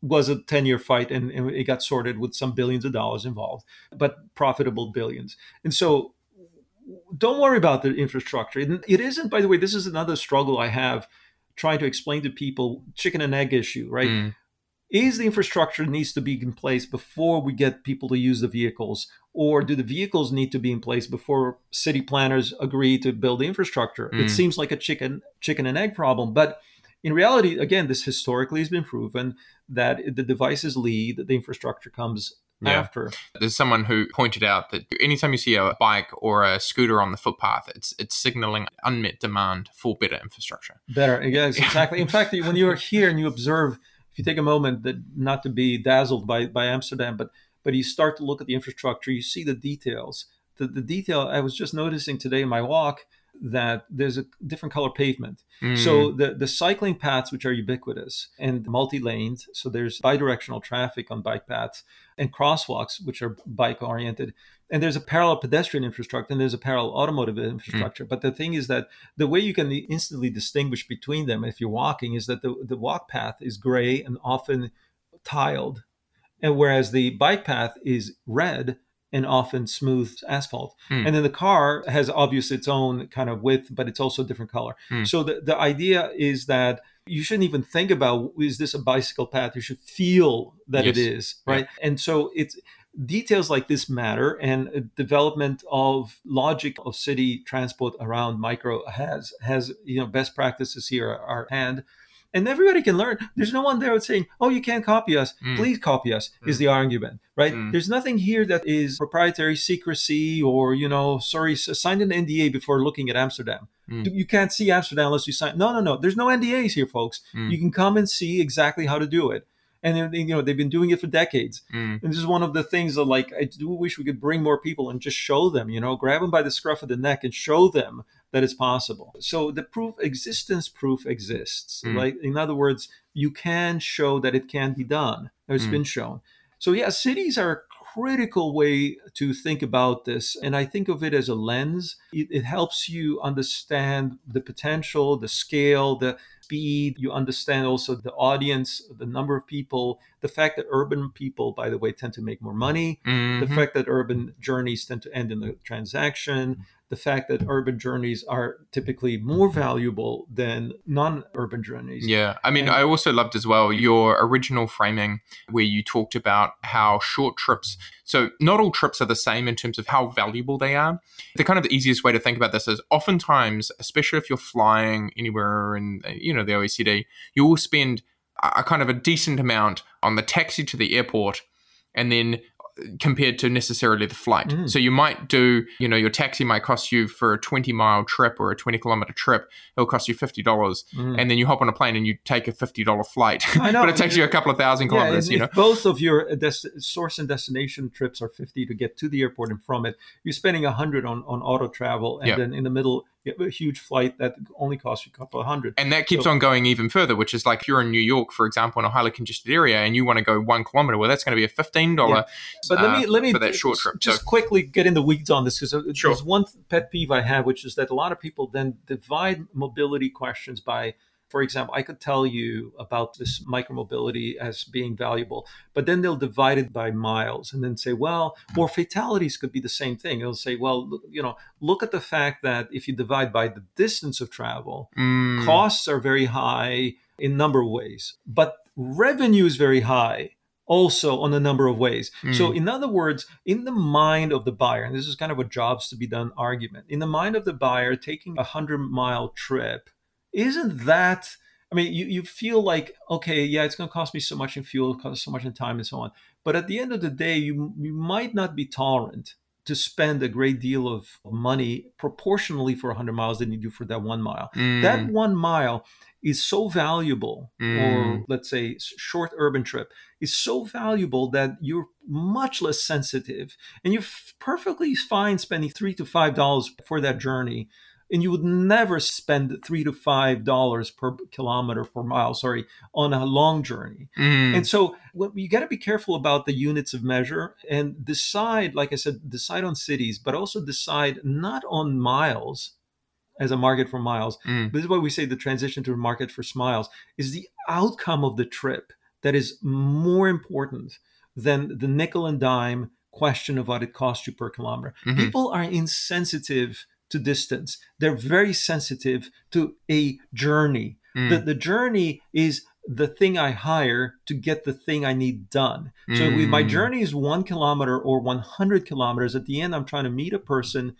was a 10 year fight and, and it got sorted with some billions of dollars involved, but profitable billions. And so don't worry about the infrastructure. It it isn't, by the way, this is another struggle I have trying to explain to people chicken and egg issue, right? Mm, Is the infrastructure needs to be in place before we get people to use the vehicles, or do the vehicles need to be in place before city planners agree to build the infrastructure? Mm. It seems like a chicken chicken and egg problem, but in reality, again, this historically has been proven that the devices lead, the infrastructure comes Yeah. after. There's someone who pointed out that anytime you see a bike or a scooter on the footpath, it's it's signaling unmet demand for better infrastructure. Better, yes, exactly. In fact, when you're here and you observe, you take a moment that not to be dazzled by by Amsterdam, but but you start to look at the infrastructure, you see the details. The the detail I was just noticing today in my walk that there's a different color pavement. Mm, So the the cycling paths, which are ubiquitous and multi-laned, so there's bidirectional traffic on bike paths and crosswalks, which are bike oriented. And there's a parallel pedestrian infrastructure and there's a parallel automotive infrastructure. But the thing is that the way you can instantly distinguish between them if you're walking is that the, the walk path is gray and often tiled, and whereas the bike path is red and often smooth asphalt. Hmm. And then the car has obviously its own kind of width, but it's also a different color. Hmm. So the, the idea is that you shouldn't even think about is this a bicycle path? You should feel that it Yes. is, right? And so it's details like this matter and development of logic of city transport around micro has has you know best practices here are, are hand and everybody can learn there's no one there saying oh you can't copy us Mm. please copy us is Mm. the argument right Mm. there's nothing here that is proprietary secrecy or you know sorry signed an nda before looking at amsterdam Mm. you can't see amsterdam unless you sign no no no there's no ndas here folks Mm. you can come and see exactly how to do it and you know they've been doing it for decades. Mm. And this is one of the things that like I do wish we could bring more people and just show them, you know, grab them by the scruff of the neck and show them that it's possible. So the proof existence proof exists. Mm. Right? In other words, you can show that it can be done. It's Mm. been shown. So yeah, cities are a critical way to think about this, and I think of it as a lens. It, it helps you understand the potential, the scale, the speed. You understand also the audience, the number of people, the fact that urban people, by the way, tend to make more money the Mhm. fact that urban journeys tend to end in a transaction, the fact that urban journeys are typically more valuable than non-urban journeys. Yeah, I mean, And- I also loved as well your original framing where you talked about how short trips. So, not all trips are the same in terms of how valuable they are. The kind of the easiest way to think about this is oftentimes, especially if you're flying anywhere in you know the OECD, you will spend a kind of a decent amount on the taxi to the airport, and then compared to necessarily the flight. Mm. So you might do, you know, your taxi might cost you for a 20 mile trip or a 20 kilometer trip, it'll cost you $50. Mm. And then you hop on a plane and you take a $50 flight. I know. but it takes you a couple of thousand Yeah, kilometers, and you know. if both of your des- source and destination trips are 50 to get to the airport and from it, you're spending 100 on, on auto travel. And Yeah. then in the middle, a huge flight that only costs you a couple of hundred. And that keeps So- on going even further, which is like if you're in New York, for example, in a highly congested area, and you want to go one kilometer, well, that's going to be a fifteen dollar But let me uh, let me for that short trip. Just so, quickly get in the weeds on this because uh, Sure. there's one pet peeve I have, which is that a lot of people then divide mobility questions by. For example, I could tell you about this micromobility as being valuable, but then they'll divide it by miles and then say, well, or fatalities could be the same thing. They'll say, well, look- you know, look at the fact that if you divide by the distance of travel, mm, costs are very high in a number of ways, but revenue is very high also on a number of ways. So, Mm. in other words, in the mind of the buyer, and this is kind of a jobs to be done argument, in the mind of the buyer, taking a hundred mile trip isn't that. I mean, you, you feel like, okay, yeah, it's going to cost me so much in fuel, cost so much in time, and so on. But at the end of the day, you, you might not be tolerant to spend a great deal of money proportionally for 100 miles than you do for that one mile mm, that one mile is so valuable or Mm. let's say short urban trip is so valuable that you're much less sensitive and you're perfectly fine spending three to five dollars for that journey and you would never spend three to five dollars per kilometer per mile sorry on a long journey mm, and so you got to be careful about the units of measure and decide, like I said, decide on cities, but also decide not on miles as a market for miles. mm, This is why we say the transition to a market for smiles is the outcome of the trip that is more important than the nickel and dime question of what it costs you per kilometer. mhm, People are insensitive to distance. They're very sensitive to a journey mm, the, the journey is the thing I hire to get the thing I need done. So if my Mm. journey is one kilometer or 100 kilometers, at the end, I'm trying to meet a person,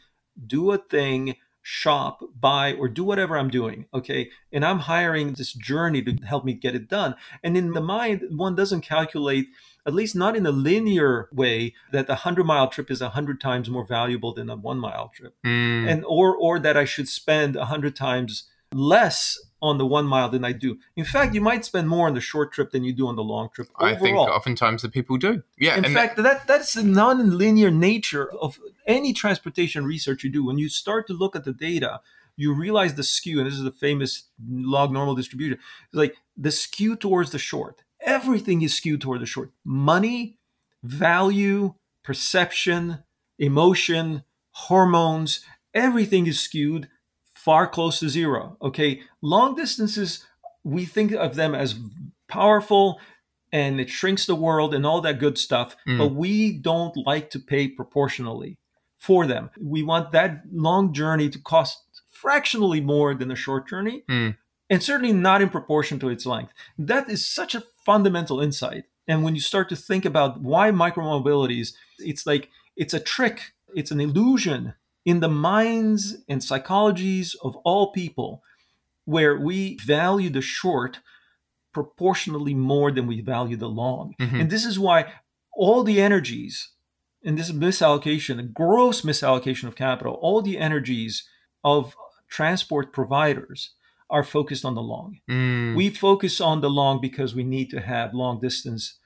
do a thing, shop, buy, or do whatever I'm doing. Okay. And I'm hiring this journey to help me get it done. And in the mind, one doesn't calculate, at least not in a linear way, that the 100 mile trip is 100 times more valuable than a one mile trip mm. and or or that I should spend a hundred times less on the one mile than I do. In fact, you might spend more on the short trip than you do on the long trip. I think oftentimes the people do. Yeah. In fact, that that's the non-linear nature of any transportation research you do. When you start to look at the data, you realize the skew, and this is the famous log normal distribution. It's like the skew towards the short. Everything is skewed toward the short. Money, value, perception, emotion, hormones, everything is skewed far close to zero. Okay. Long distances, we think of them as powerful and it shrinks the world and all that good stuff, Mm. but we don't like to pay proportionally for them. We want that long journey to cost fractionally more than a short journey. Mm. And certainly not in proportion to its length. That is such a fundamental insight. And when you start to think about why micromobilities, it's like it's a trick, it's an illusion in the minds and psychologies of all people where we value the short proportionally more than we value the long. Mhm. And this is why all the energies, and this misallocation, a gross misallocation of capital, all the energies of transport providers are focused on the long. Mm. We focus on the long because we need to have long distance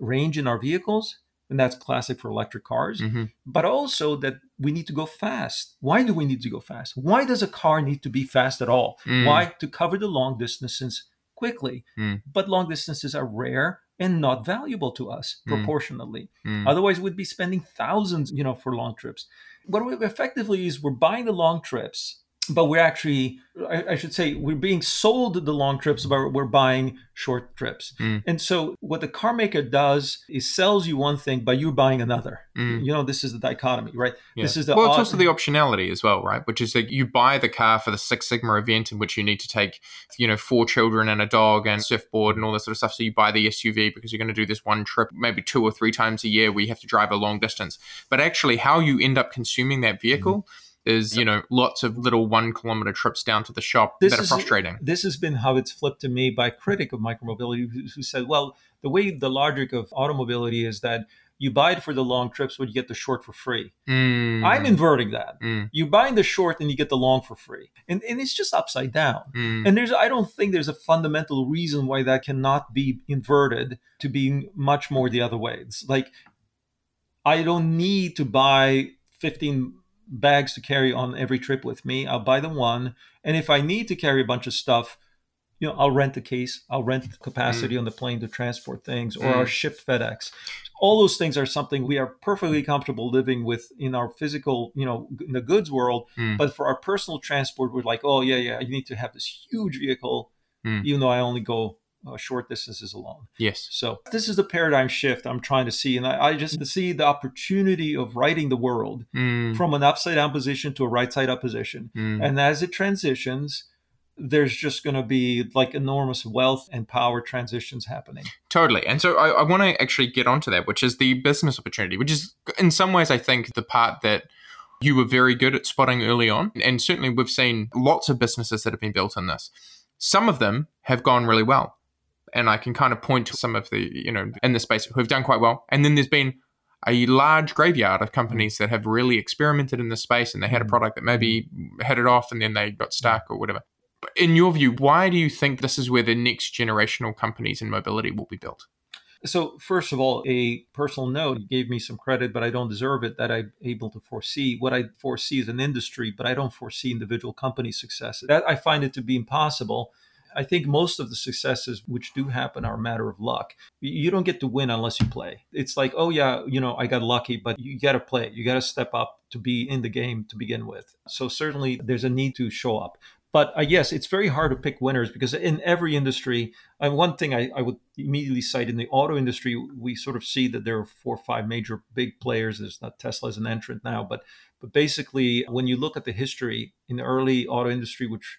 range in our vehicles, and that's classic for electric cars, hmm but also that we need to go fast. Why do we need to go fast? Why does a car need to be fast at all? Mm. Why? To cover the long distances quickly. Mm. But long distances are rare and not valuable to us Mm. proportionally. Mm. Otherwise, we'd be spending thousands, you know, for long trips. What we effectively is we're buying the long trips, but we're actually, I, I should say, we're being sold the long trips, but we're buying short trips. Mm. And so, what the car maker does is sells you one thing, but you're buying another. Mm. You know, this is the dichotomy, right? Yeah. This is the well, it's odd- also the optionality as well, right? Which is that you buy the car for the Six Sigma event in which you need to take, you know, four children and a dog and surfboard and all this sort of stuff. So you buy the SUV because you're going to do this one trip, maybe two or three times a year where you have to drive a long distance. But actually, how you end up consuming that vehicle is, you know, lots of little one kilometer trips down to the shop This that are is- frustrating. this has been how it's flipped to me by a critic of micromobility who, who said, well, the way the logic of automobility is that you buy it for the long trips, but you get the short for free. Mm. I'm inverting that. Mm. You buy the short and you get the long for free. And, and it's just upside down. Mm. And there's I don't think there's a fundamental reason why that cannot be inverted to being much more the other way. It's like I don't need to buy 15 bags to carry on every trip with me. I'll buy the one. And if I need to carry a bunch of stuff, you know, I'll rent a case, I'll rent capacity on the plane to transport things, or I'll Mm. ship FedEx. All those things are something we are perfectly comfortable living with in our physical, you know, in the goods world. Mm. But for our personal transport, we're like, oh yeah, yeah, you need to have this huge vehicle, Mm. even though I only go uh, short distances alone. Yes. So this is the paradigm shift I'm trying to see, and I, I just see the opportunity of writing the world Mm. from an upside down position to a right side up position, Mm. and as it transitions. There's just going to be like enormous wealth and power transitions happening. Totally. And so I, I want to actually get onto that, which is the business opportunity, which is in some ways, I think, the part that you were very good at spotting early on. And certainly we've seen lots of businesses that have been built in this. Some of them have gone really well. And I can kind of point to some of the, you know, in the space who have done quite well. And then there's been a large graveyard of companies that have really experimented in this space and they had a mm. product that maybe mm. headed off and then they got stuck or whatever. But in your view, why do you think this is where the next generational companies in mobility will be built? So, first of all, a personal note you gave me some credit, but I don't deserve it that I'm able to foresee. What I foresee is an industry, but I don't foresee individual company success. That I find it to be impossible. I think most of the successes which do happen are a matter of luck. You don't get to win unless you play. It's like, oh, yeah, you know, I got lucky, but you got to play. You got to step up to be in the game to begin with. So, certainly, there's a need to show up. But uh, yes, it's very hard to pick winners because in every industry, and one thing I, I would immediately cite in the auto industry, we sort of see that there are four or five major big players. There's not Tesla as an entrant now, but but basically, when you look at the history in the early auto industry, which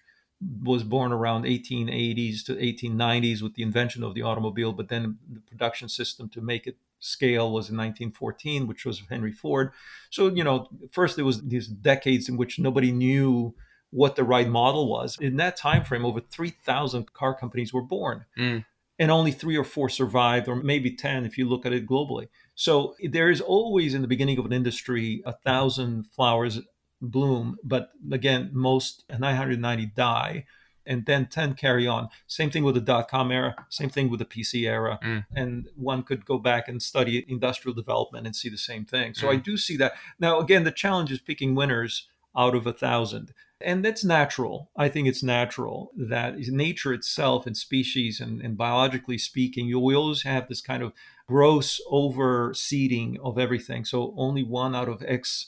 was born around 1880s to 1890s with the invention of the automobile, but then the production system to make it scale was in 1914, which was Henry Ford. So you know, first there was these decades in which nobody knew what the right model was. In that time frame, over 3,000 car companies were born. Mm. And only three or four survived, or maybe 10 if you look at it globally. So there is always in the beginning of an industry a thousand flowers bloom, but again, most 990 die and then 10 carry on. Same thing with the dot com era, same thing with the PC era. Mm. And one could go back and study industrial development and see the same thing. So Mm. I do see that. Now, again, the challenge is picking winners out of a thousand. And that's natural. I think it's natural that nature itself and species and, and biologically speaking, you will always have this kind of gross overseeding of everything. So only one out of X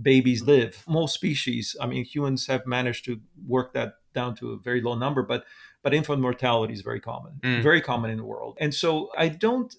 babies live. Most species, I mean, humans have managed to work that down to a very low number, but but infant mortality is very common, Mm. very common in the world. And so I don't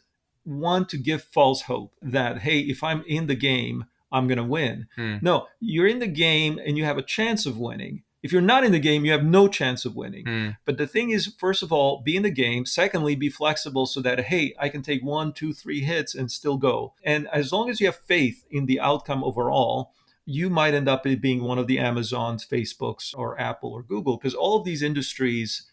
want to give false hope that hey, if I'm in the game, I'm going to win. Mm. No, you're in the game and you have a chance of winning. If you're not in the game, you have no chance of winning. Mm. But the thing is, first of all, be in the game. Secondly, be flexible so that, hey, I can take one, two, three hits and still go. And as long as you have faith in the outcome overall, you might end up being one of the Amazons, Facebooks, or Apple or Google, because all of these industries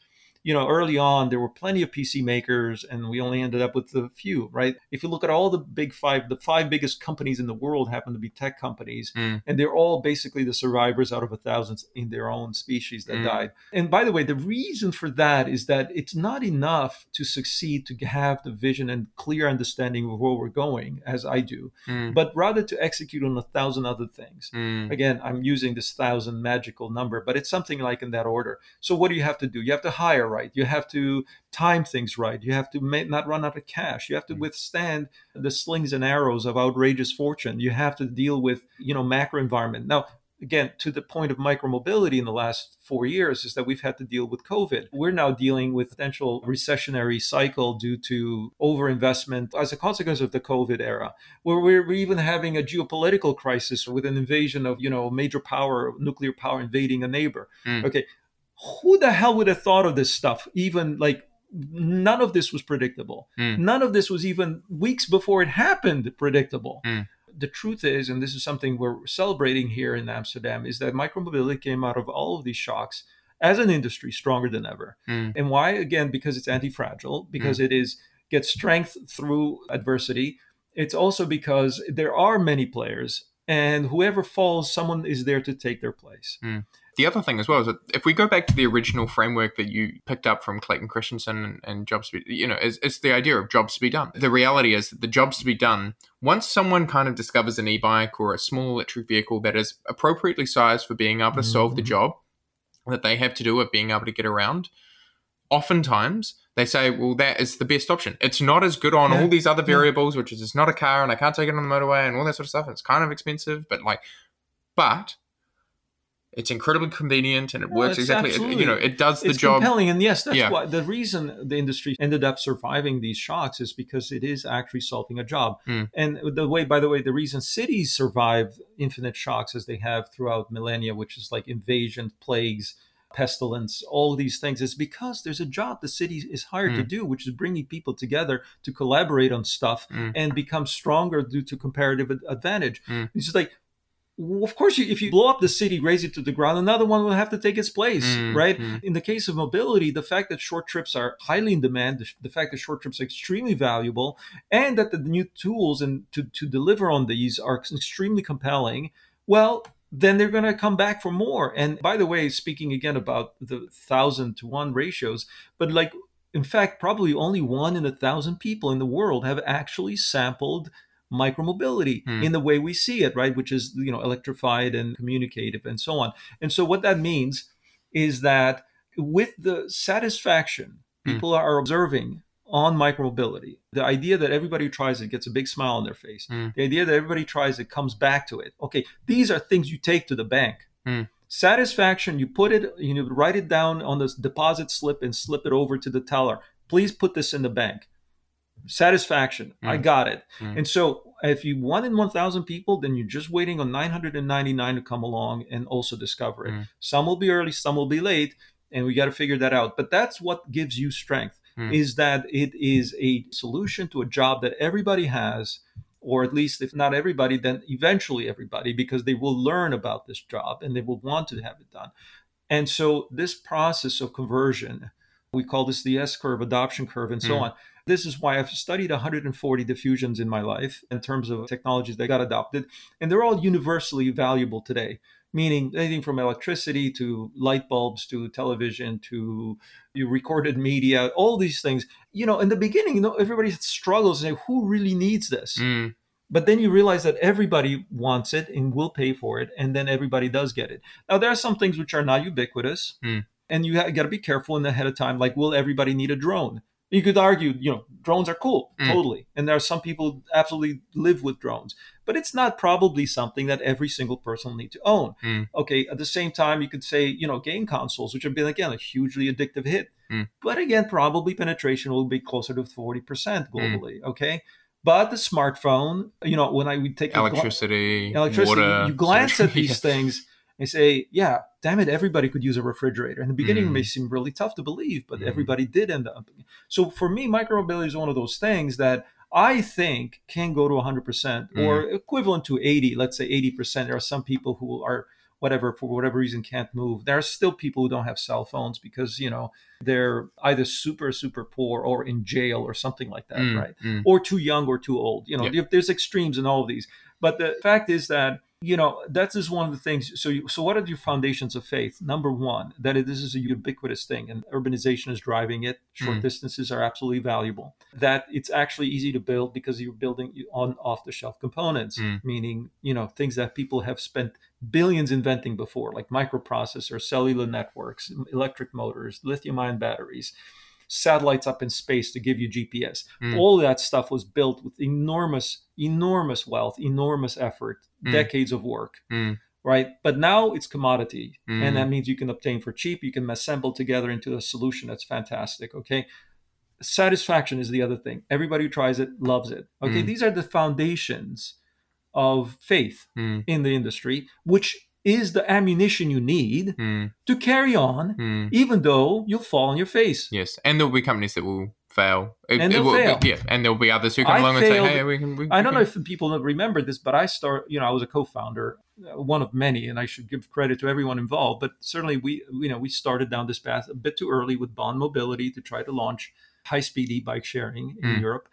you know, early on, there were plenty of PC makers and we only ended up with a few, right? If you look at all the big five, the five biggest companies in the world happen to be tech companies, Mm. and they're all basically the survivors out of a thousand in their own species that Mm. died. And by the way, the reason for that is that it's not enough to succeed to have the vision and clear understanding of where we're going, as I do, Mm. but rather to execute on a thousand other things. Mm. Again, I'm using this thousand magical number, but it's something like in that order. So, what do you have to do? You have to hire right. You have to time things right. You have to not run out of cash. You have to Mm. withstand the slings and arrows of outrageous fortune. You have to deal with, you know, macro environment. Now, again, to the point of micromobility in the last four years is that we've had to deal with COVID. We're now dealing with potential recessionary cycle due to overinvestment as a consequence of the COVID era where we're even having a geopolitical crisis with an invasion of, you know, major power, nuclear power invading a neighbor. Mm. Okay. Who the hell would have thought of this stuff? Even like none of this was predictable. Mm. None of this was even weeks before it happened predictable. Mm. The truth is, and this is something we're celebrating here in Amsterdam, is that micromobility came out of all of these shocks as an industry stronger than ever. Mm. And why? Again, because it's anti-fragile, because it is gets strength through adversity. It's also because there are many players, and whoever falls, someone is there to take their place. The other thing as well is that if we go back to the original framework that you picked up from Clayton Christensen and, and jobs to be, you know, it's, it's the idea of jobs to be done. The reality is that the jobs to be done, once someone kind of discovers an e-bike or a small electric vehicle that is appropriately sized for being able to solve the Mhm. job that they have to do of being able to get around, oftentimes they say, well, that is the best option. It's not as good on Yeah. all these other variables, which is it's not a car and I can't take it on the motorway and all that sort of stuff. And it's kind of expensive, but like, but it's incredibly convenient and it works exactly, it- you know, it does the it's job. compelling, and yes, that's Yeah. why the reason the industry ended up surviving these shocks is because it is actually solving a job. Mm. And the way, by the way, the reason cities survive infinite shocks as they have throughout millennia, which is like invasion, plagues, pestilence, all these things, is because there's a job the city is hired to Mm. do, which is bringing people together to collaborate on stuff Mm. and become stronger due to comparative advantage. Mm. It's just like well, of course, if you blow up the city, raze it to the ground, another one will have to take its place, Mm, right? mm. In the case of mobility, the fact that short trips are highly in demand, the, the fact that short trips are extremely valuable, and that the new tools and to, to deliver on these are extremely compelling, well, then they're going to come back for more. And by the way, speaking again about the thousand to one ratios, but like, in fact, probably only one in a thousand people in the world have actually sampled micromobility Hmm. in the way we see it, right? Which is, you know, electrified and communicative and so on. And so what that means is that with the satisfaction Hmm. people are observing on micromobility, the idea that everybody who tries it gets a big smile on their face, Hmm. the idea that everybody tries it comes back to it. Okay, these are things you take to the bank. Hmm. Satisfaction, you put it, you know, write it down on this deposit slip and slip it over to the teller. Please put this in the bank. Satisfaction, I Hmm. got it. Hmm. And so if you one in 1,000 people, then you're just waiting on 999 to come along and also discover it. Mm. Some will be early, some will be late, and we got to figure that out. But that's what gives you strength Mm. is that it is a solution to a job that everybody has, or at least if not everybody, then eventually everybody, because they will learn about this job and they will want to have it done. And so this process of conversion, we call this the S curve, adoption curve, and so Mm. on. This is why I've studied 140 diffusions in my life in terms of technologies that got adopted, and they're all universally valuable today. Meaning anything from electricity to light bulbs to television to you recorded media, all these things. You know, in the beginning, you know, everybody struggles and say, who really needs this? Mm. But then you realize that everybody wants it and will pay for it, and then everybody does get it. Now there are some things which are not ubiquitous, Mm. and you got to be careful in the ahead of time. Like, will everybody need a drone? You could argue, you know, drones are cool, Mm. totally, and there are some people absolutely live with drones, but it's not probably something that every single person will need to own. Mm. Okay, at the same time, you could say, you know, game consoles, which have been again a hugely addictive hit, Mm. but again, probably penetration will be closer to forty percent Mm. globally. Okay. But the smartphone, you know, when I would take a gla- Electricity, electricity, water. you, glance at these things and say, yeah, damn it, everybody could use a refrigerator. In the beginning, it may Mm. seem really tough to believe, but Mm. everybody did end up. So for me, micromobility is one of those things that I think can go to 100% or Mm. equivalent to 80, let's say 80%. There are some people who are whatever for whatever reason can't move there are still people who don't have cell phones because you know they're either super super poor or in jail or something like that Mm, right mm. or too young or too old you know Yeah. there's extremes in all of these but the fact is that you know that is one of the things so you, so what are your foundations of faith number one that it, this is a ubiquitous thing and urbanization is driving it short Mm. distances are absolutely valuable that it's actually easy to build because you're building on off the shelf components Mm. meaning you know things that people have spent billions inventing before like microprocessors cellular networks electric motors lithium ion batteries satellites up in space to give you gps Mm. all that stuff was built with enormous enormous wealth enormous effort Mm. decades of work Mm. right but now it's commodity Mm. and that means you can obtain for cheap you can assemble together into a solution that's fantastic okay satisfaction is the other thing everybody who tries it loves it okay Mm. these are the foundations of faith Mm. in the industry which is the ammunition you need Mm. to carry on Mm. even though you'll fall on your face Yes, and there will be companies that will fail. It- And they'll will be- fail. yeah, and there will be others who come I along and say, "Hey, we can." We, I don't we know can- if people remember this, but I start, you know, I was a co-founder, uh, one of many, and I should give credit to everyone involved. But certainly, we, you know, we started down this path a bit too early with Bond Mobility to try to launch high-speed e-bike sharing in Mm. Europe,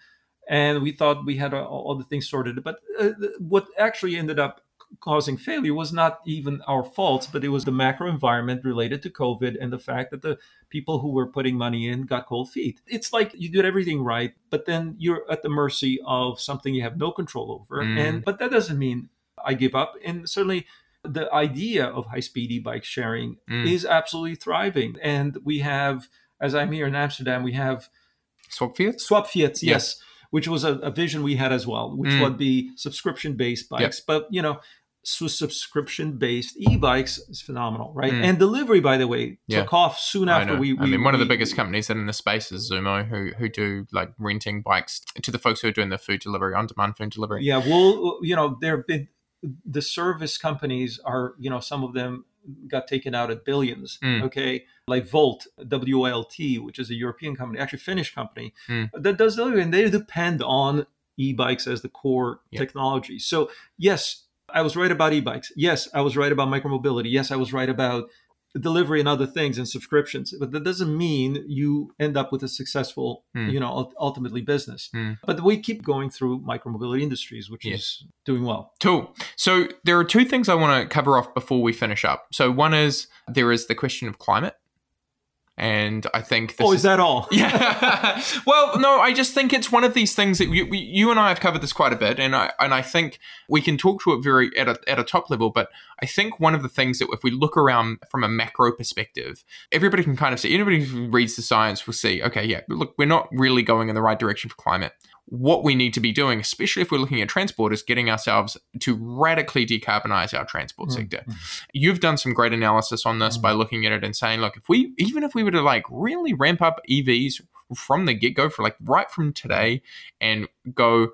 and we thought we had uh, all the things sorted. But uh, what actually ended up causing failure was not even our faults, but it was the macro environment related to COVID and the fact that the people who were putting money in got cold feet. It's like you did everything right, but then you're at the mercy of something you have no control over. Mm. And but that doesn't mean I give up. And certainly the idea of high-speed e-bike sharing Mm. is absolutely thriving. And we have, as I'm here in Amsterdam, we have Swapfiets. swap fiats, Yeah. yes, which was a, a vision we had as well, which Mm. would be subscription-based bikes. But you know, so subscription-based e-bikes is phenomenal, right? Mm. And delivery, by the way, Yeah. took off soon after we, we. I mean, one of the we- biggest companies in the space is Zoomo, who who do like renting bikes to the folks who are doing the food delivery, on-demand food delivery. Yeah, well, you know, there have been the service companies are, you know, some of them got taken out at billions. Mm. Okay, like Wolt, WLT, which is a European company, actually Finnish company, Mm. that does delivery, and they depend on e-bikes as the core Yeah. technology. So yes, I was right about e-bikes. Yes, I was right about micromobility. Yes, I was right about delivery and other things and subscriptions. But that doesn't mean you end up with a successful, Mm. you know, ultimately business. Mm. But we keep going through micromobility industries, which Yes. is doing well. Cool. So there are two things I want to cover off before we finish up. So one is there is the question of climate, and I think this oh, is that all? yeah. well, no, I just think it's one of these things that you, we- you and I have covered this quite a bit, and I and I think we can talk to it very at a at a top level. But I think one of the things that if we look around from a macro perspective, everybody can kind of see. Anybody who reads the science will see. Okay, yeah, look, we're not really going in the right direction for climate. What we need to be doing, especially if we're looking at transport, is getting ourselves to radically decarbonize our transport Mm, sector you've done some great analysis on this Mm. by looking at it and saying, look, if we even if we were to like really ramp up EVs from the get go for like right from today and go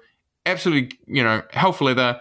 absolutely, you know, for leather,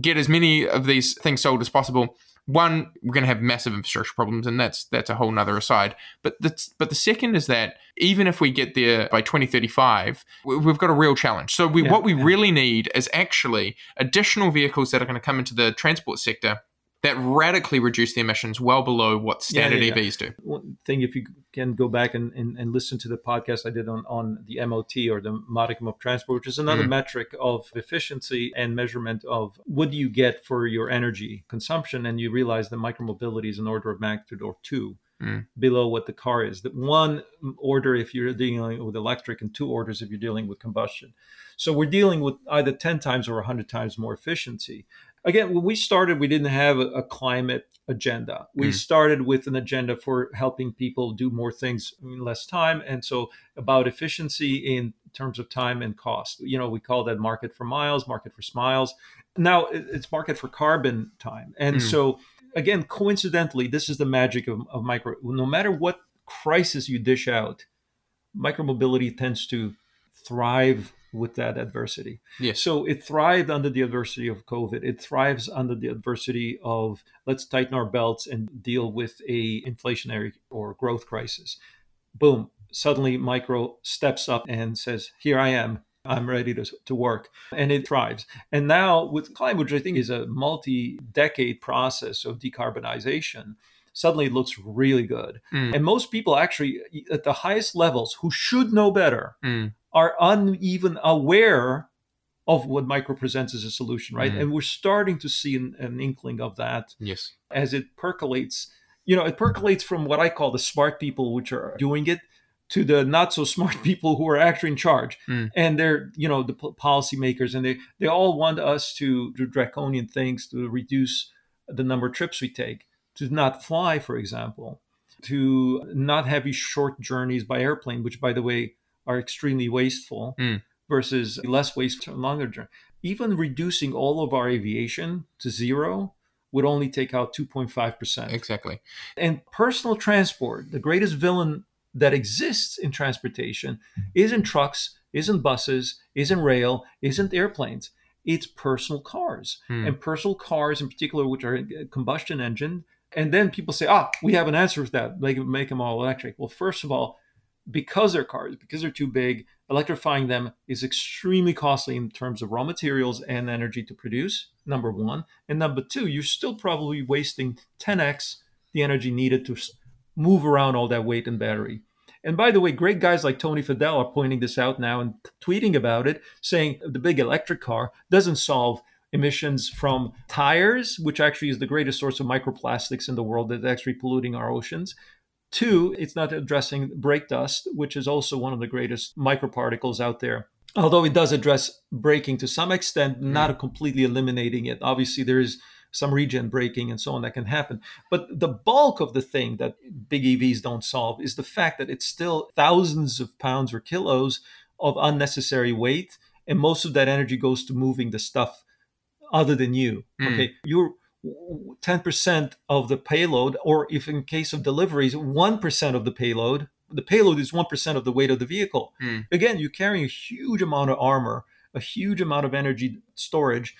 get as many of these things sold as possible. One, we're going to have massive infrastructure problems, and that's that's a whole nother aside. But the but the second is that even if we get there by 2035, we- we've got a real challenge. So we, Yeah, what we yeah. really need is actually additional vehicles that are going to come into the transport sector that radically reduce the emissions well below what standard yeah, yeah. EVs do. One thing, if you can go back and, and, and listen to the podcast I did on, on the MOT or the modicum of transport, which is another Mm. metric of efficiency and measurement of what do you get for your energy consumption. And you realize that micromobility is an order of magnitude or two Mm. below what the car is. That one order if you're dealing with electric, and two orders if you're dealing with combustion. So we're dealing with either 10 times or 100 times more efficiency. Again, when we started, we didn't have a, a climate agenda. We Mm. started with an agenda for helping people do more things in less time. And so about efficiency in terms of time and cost. You know, we call that market for miles, market for smiles. Now it's market for carbon time. And Mm. so again, coincidentally, this is the magic of, of micro. No matter what crisis you dish out, micromobility tends to thrive with that adversity. Yes. So it thrived under the adversity of COVID. It thrives under the adversity of let's tighten our belts and deal with a inflationary or growth crisis. Boom. Suddenly micro steps up and says, Here I am. I'm ready to, to work. And it thrives. And now with climate, which I think is a multi decade process of decarbonization, suddenly it looks really good. Mm. And most people actually at the highest levels who should know better Mm. Are uneven aware of what micro presents as a solution, right? Mm. And we're starting to see an, an inkling of that Yes. as it percolates. You know, it percolates from what I call the smart people, which are doing it, to the not so smart people who are actually in charge. Mm. And they're, you know, the po- policymakers, and they they all want us to do draconian things to reduce the number of trips we take, to not fly, for example, to not have these short journeys by airplane, which, by the way, are extremely wasteful, Mm. versus less waste and longer journey. Even reducing all of our aviation to zero would only take out 2.5%. Exactly. And personal transport, the greatest villain that exists in transportation, isn't trucks, isn't buses, isn't rail, isn't airplanes. It's personal cars. Hmm. And personal cars, in particular, which are uh, combustion engine. And then people say, ah, we have an answer for that. Make, make them all electric. Well, first of all, because they're cars, because they're too big, electrifying them is extremely costly in terms of raw materials and energy to produce, number one. And number two, you're still probably wasting 10x the energy needed to move around all that weight and battery. And by the way, great guys like Tony Fadell are pointing this out now and tweeting about it, saying the big electric car doesn't solve emissions from tires, which actually is the greatest source of microplastics in the world that's actually polluting our oceans. Two, it's not addressing brake dust, which is also one of the greatest microparticles out there. Although it does address braking to some extent, not completely eliminating it. Obviously, there is some regen braking and so on that can happen. But the bulk of the thing that big EVs don't solve is the fact that it's still thousands of pounds or kilos of unnecessary weight. And most of that energy goes to moving the stuff other than you. Mm. Okay. You're 10% of the payload, or if in case of deliveries, 1% of the payload. The payload is 1% of the weight of the vehicle. Mm. Again, you're carrying a huge amount of armor, a huge amount of energy storage,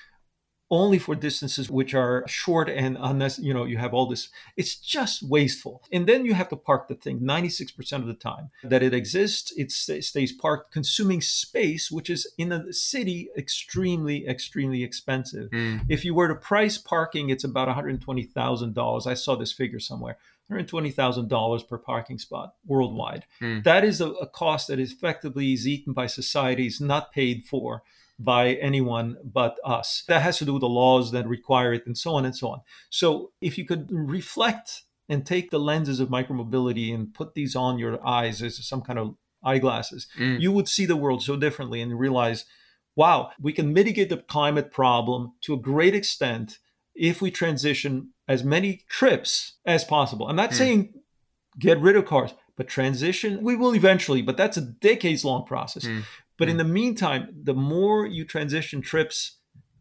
only for distances which are short and unless you know you have all this it's just wasteful and then you have to park the thing 96% of the time that it exists it stays parked consuming space which is in a city extremely extremely expensive Mm. if you were to price parking it's about $120000 i saw this figure somewhere $120,000 per parking spot worldwide. Mm. That is a, a cost that effectively is eaten by societies, not paid for by anyone but us. That has to do with the laws that require it and so on and so on. So if you could reflect and take the lenses of micromobility and put these on your eyes as some kind of eyeglasses, Mm. you would see the world so differently and realize, wow, we can mitigate the climate problem to a great extent if we transition as many trips as possible. I'm not Mm. saying get rid of cars, but transition, we will eventually, but that's a decades long process. Mm. But in the meantime, the more you transition trips,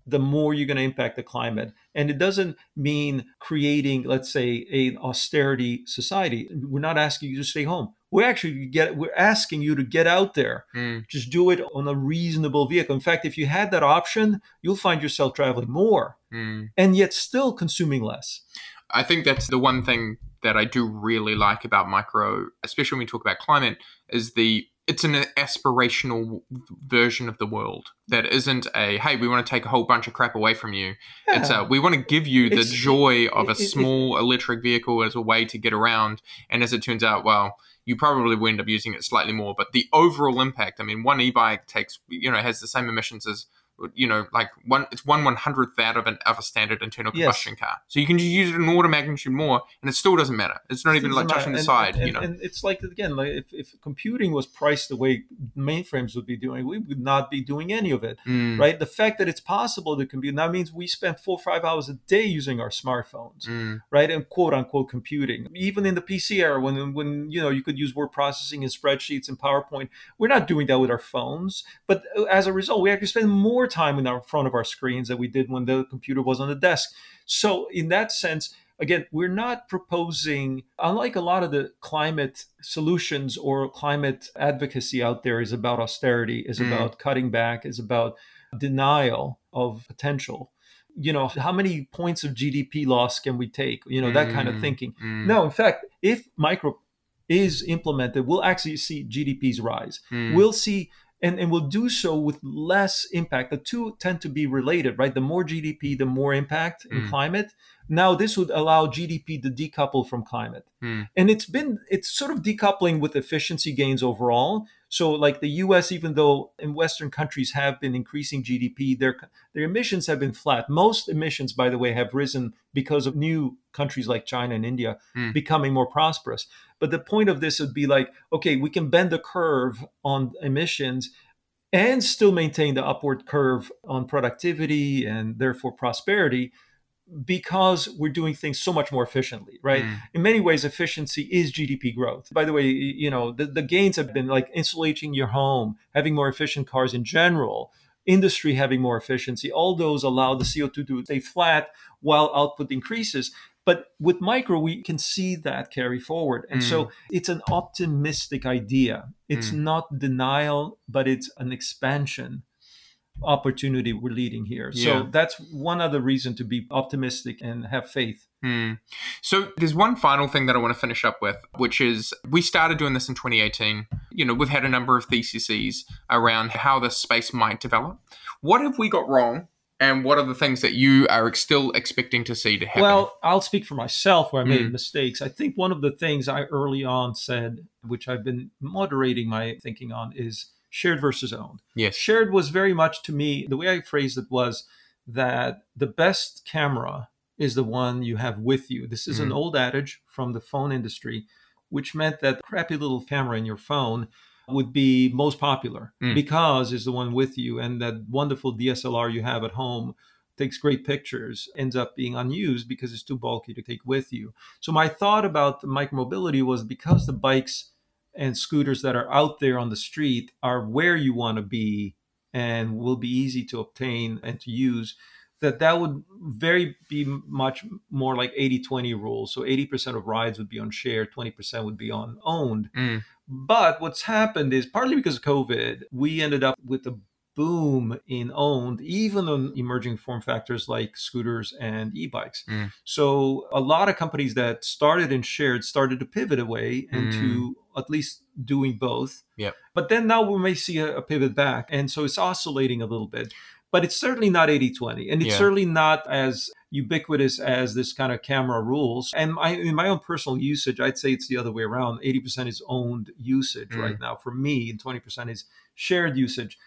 the more you're going to impact the climate. And it doesn't mean creating, let's say, a austerity society. We're not asking you to stay home. We're actually get we're asking you to get out there. Mm. Just do it on a reasonable vehicle. In fact, if you had that option, you'll find yourself traveling more Mm. and yet still consuming less. I think that's the one thing that I do really like about micro, especially when we talk about climate, is the it's an aspirational version of the world that isn't a hey we want to take a whole bunch of crap away from you. It's a we want to give you the It's- joy of a it- it- small electric vehicle as a way to get around. And as it turns out, well, you probably will end up using it slightly more, but the overall impact. I mean, one e-bike takes you know has the same emissions as you know like one it's one one hundredth that of an of a standard internal Yes. combustion car. So you can just use it an order magnitude more, and it still doesn't matter. It's not even like touching the matter. side. And, and, you know. and it's like again, like if, if computing was priced the way mainframes would be doing, we would not be doing any of it. Mm, Right? The fact that it's possible to compute that means we spend four or five hours a day using our smartphones, mm, right? And quote unquote computing. Even in the PC era, when when you know you could use word processing and spreadsheets and PowerPoint, we're not doing that with our phones. But uh, as a result, we actually spend more time in our front of our screens than we did when the computer was on the desk. So in that sense, again, we're not proposing, unlike a lot of the climate solutions or climate advocacy out there is about austerity, is Mm. about cutting back, is about denial of potential. You know, how many points of GDP loss can we take? You know, that kind of Mm, thinking. mm, No, in fact, if micro is implemented, we'll actually see GDPs rise. mm, We'll see and, and will do so with less impact. The two tend to be related, right? The more GDP, the more impact in Mm. climate. Now, this would allow GDP to decouple from climate. Mm. And it's been, it's sort of decoupling with efficiency gains overall. So, like the US, even though in Western countries have been increasing GDP, their, their emissions have been flat. Most emissions, by the way, have risen because of new countries like China and India Mm. becoming more prosperous. But the point of this would be like, okay, we can bend the curve on emissions and still maintain the upward curve on productivity and therefore prosperity because we're doing things so much more efficiently, right? Mm. In many ways, efficiency is GDP growth. By the way, you know, the, the gains have been like insulating your home, having more efficient cars in general, industry having more efficiency. All those allow the CO2 to stay flat while output increases. But with micro, we can see that carry forward. And so it's an optimistic idea. It's Mm. not denial, but it's an expansion opportunity we're leading here. Yeah. So that's one other reason to be optimistic and have faith. Hmm. So there's one final thing that I want to finish up with, which is we started doing this in 2018. You know, we've had a number of theses around how this space might develop. What have we got wrong? And what are the things that you are still expecting to see to happen? Well, I'll speak for myself where I made Mm. mistakes. I think one of the things I early on said, which I've been moderating my thinking on, is shared versus owned. yes. Shared was very much to me, the way I phrased it was that the best camera is the one you have with you. This is an Mhm. old adage from the phone industry, which meant that crappy little camera in your phone would be most popular Mm. because it's the one with you and that wonderful DSLR you have at home takes great pictures ends up being unused because it's too bulky to take with you. So my thought about the micromobility was because the bikes and scooters that are out there on the street are where you want to be and will be easy to obtain and to use that that would very be much more like 80-20 rule so 80% of rides would be on share 20% would be on owned Mm. but what's happened is partly because of covid we ended up with a boom in owned even on emerging form factors like scooters and e-bikes Mm. so a lot of companies that started in shared started to pivot away into at least doing both Yep. but then now we may see a, a pivot back and so it's oscillating a little bit but it's certainly not 80-20 and it's Yeah. certainly not as ubiquitous as this kind of camera rules and my, in my own personal usage i'd say it's the other way around 80% is owned usage Mm. right now for me and 20% is shared usage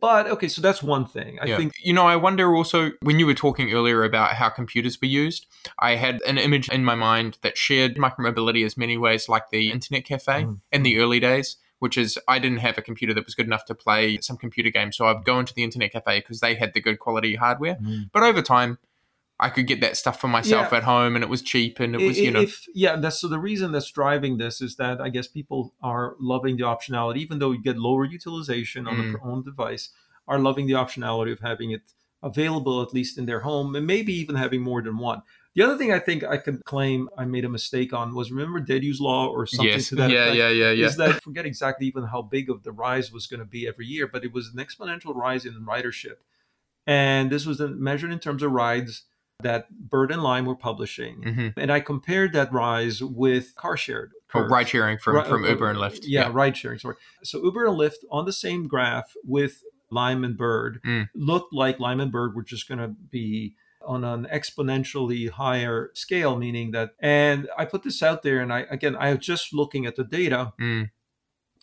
but okay so that's one thing i Yeah. think you know, I wonder also when you were talking earlier about how computers were used, I had an image in my mind that shared micromobility as many ways like the internet cafe Mm. in the early days, which is I didn't have a computer that was good enough to play some computer game, so I'd go into the internet cafe because they had the good quality hardware. But over time, I could get that stuff for myself Yeah. at home, and it was cheap, and it was I- you know, if yeah that's so the reason that's driving this is that i guess people are loving the optionality even though you get lower utilization on Mm. the own device are loving the optionality of having it available at least in their home and maybe even having more than one the other thing i think i could claim i made a mistake on was remember Dediu's law or something yes, to that yeah, effect yeah, yeah, yeah, is that I forget exactly even how big of the rise was going to be every year, but it was an exponential rise in ridership. And this was measured in terms of rides that Bird and Lime were publishing. hmm And I compared that rise with car shared. Curves. ride sharing from from uh, Uber and Lyft. Yeah, ride sharing. Sorry. So Uber and Lyft on the same graph with Lime and Bird Mm. looked like Lime and Bird were just going to be on an exponentially higher scale, meaning that. And I put this out there, and I again, I was just looking at the data, Mm.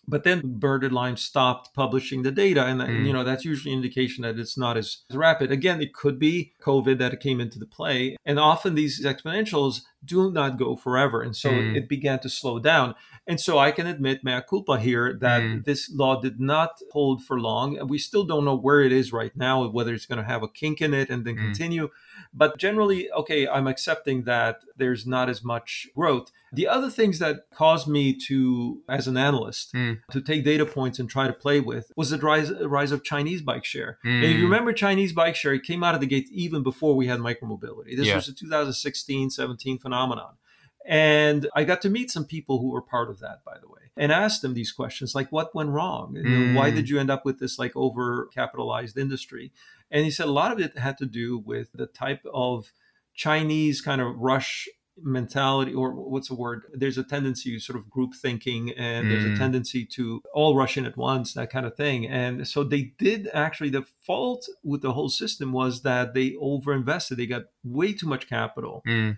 But then Bird and Lime stopped publishing the data, and Mm. you know that's usually an indication that it's not as rapid. Again, it could be COVID that came into the play, and often these exponentials do not go forever, and so Mm. it began to slow down. And so I can admit mea culpa here that Mm. this law did not hold for long. and We still don't know where it is right now, whether it's going to have a kink in it and then Mm. continue. But generally, okay, I'm accepting that there's not as much growth. The other things that caused me to, as an analyst, Mm. to take data points and try to play with was the rise, rise of Chinese bike share. And if Mm. you remember Chinese bike share, it came out of the gate even before we had micromobility. This Yeah. was a 2016 17 phenomenon. And I got to meet some people who were part of that, by the way, and asked them these questions like, what went wrong? Know, Why Mm. did you end up with this like over capitalized industry? And he said a lot of it had to do with the type of Chinese kind of rush mentality or what's the word there's a tendency to sort of group thinking and mm. there's a mm. tendency to all rush in at once that kind of thing and so they did actually the fault with the whole system was that they overinvested they got way too much capital mm.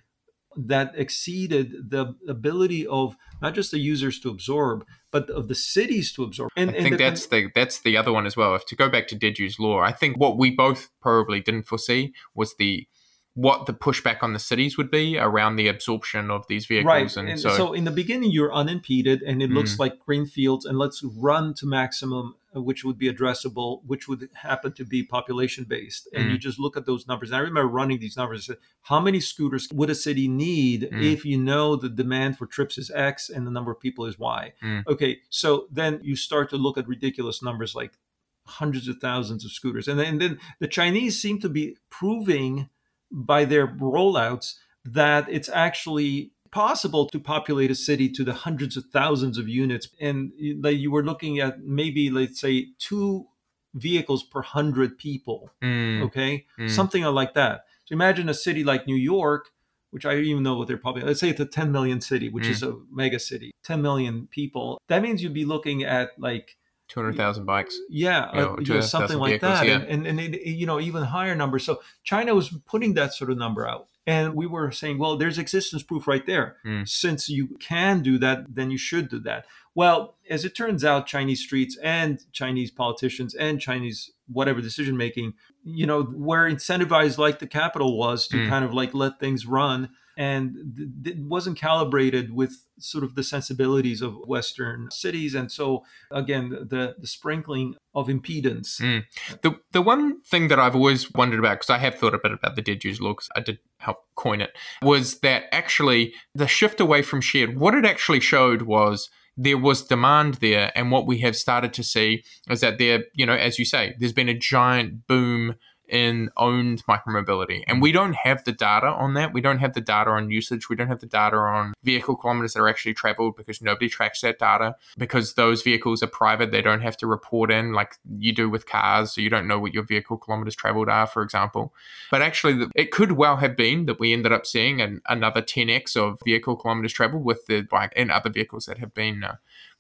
That exceeded the ability of not just the users to absorb but of the cities to absorb. And, i think the, that's the that's the other one as well. If to go back to Dediu's law i think what we both probably didn't foresee was the what the pushback on the cities would be around the absorption of these vehicles. Right. And, and so, so, in the beginning, you're unimpeded and it mm. looks like green fields, and let's run to maximum, uh, which would be addressable, which would happen to be population based. And mm. you just look at those numbers. And I remember running these numbers. How many scooters would a city need mm. if you know the demand for trips is X and the number of people is Y? Mm. Okay. So then you start to look at ridiculous numbers like hundreds of thousands of scooters. And then, and then the Chinese seem to be proving by their rollouts that it's actually possible to populate a city to the hundreds of thousands of units and like you were looking at maybe let's say two vehicles per hundred people mm. okay mm. something like that so imagine a city like new york which i don't even know what they're probably let's say it's a 10 million city which mm. is a mega city 10 million people that means you'd be looking at like 200,000 bikes. Yeah, you know, uh, you know, something like vehicles, that. Yeah. And, and, and it, you know, even higher numbers. So China was putting that sort of number out. And we were saying, well, there's existence proof right there. Mm. Since you can do that, then you should do that. Well, as it turns out, Chinese streets and Chinese politicians and Chinese whatever decision making, you know, were incentivized like the capital was to mm. kind of like let things run and it wasn't calibrated with sort of the sensibilities of Western cities. And so, again, the, the sprinkling of impedance. Mm. The, the one thing that I've always wondered about, because I have thought a bit about the Dediu's law, because I did help coin it, was that actually the shift away from shared, what it actually showed was there was demand there. And what we have started to see is that there, you know, as you say, there's been a giant boom in owned micromobility. And we don't have the data on that. We don't have the data on usage. We don't have the data on vehicle kilometers that are actually traveled because nobody tracks that data. Because those vehicles are private, they don't have to report in like you do with cars. So you don't know what your vehicle kilometers traveled are, for example. But actually, it could well have been that we ended up seeing an, another 10x of vehicle kilometers traveled with the bike and other vehicles that have been uh,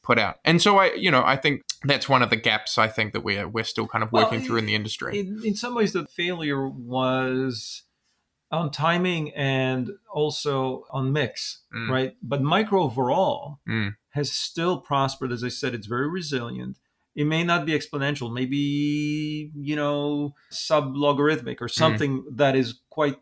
put out. And so I, you know, I think that's one of the gaps I think that we're we're still kind of working well, through in the industry. In, in some ways, the failure was on timing and also on mix, mm. right? But micro overall mm. has still prospered. As I said, it's very resilient. It may not be exponential, maybe you know sub logarithmic or mm. something mm. that is quite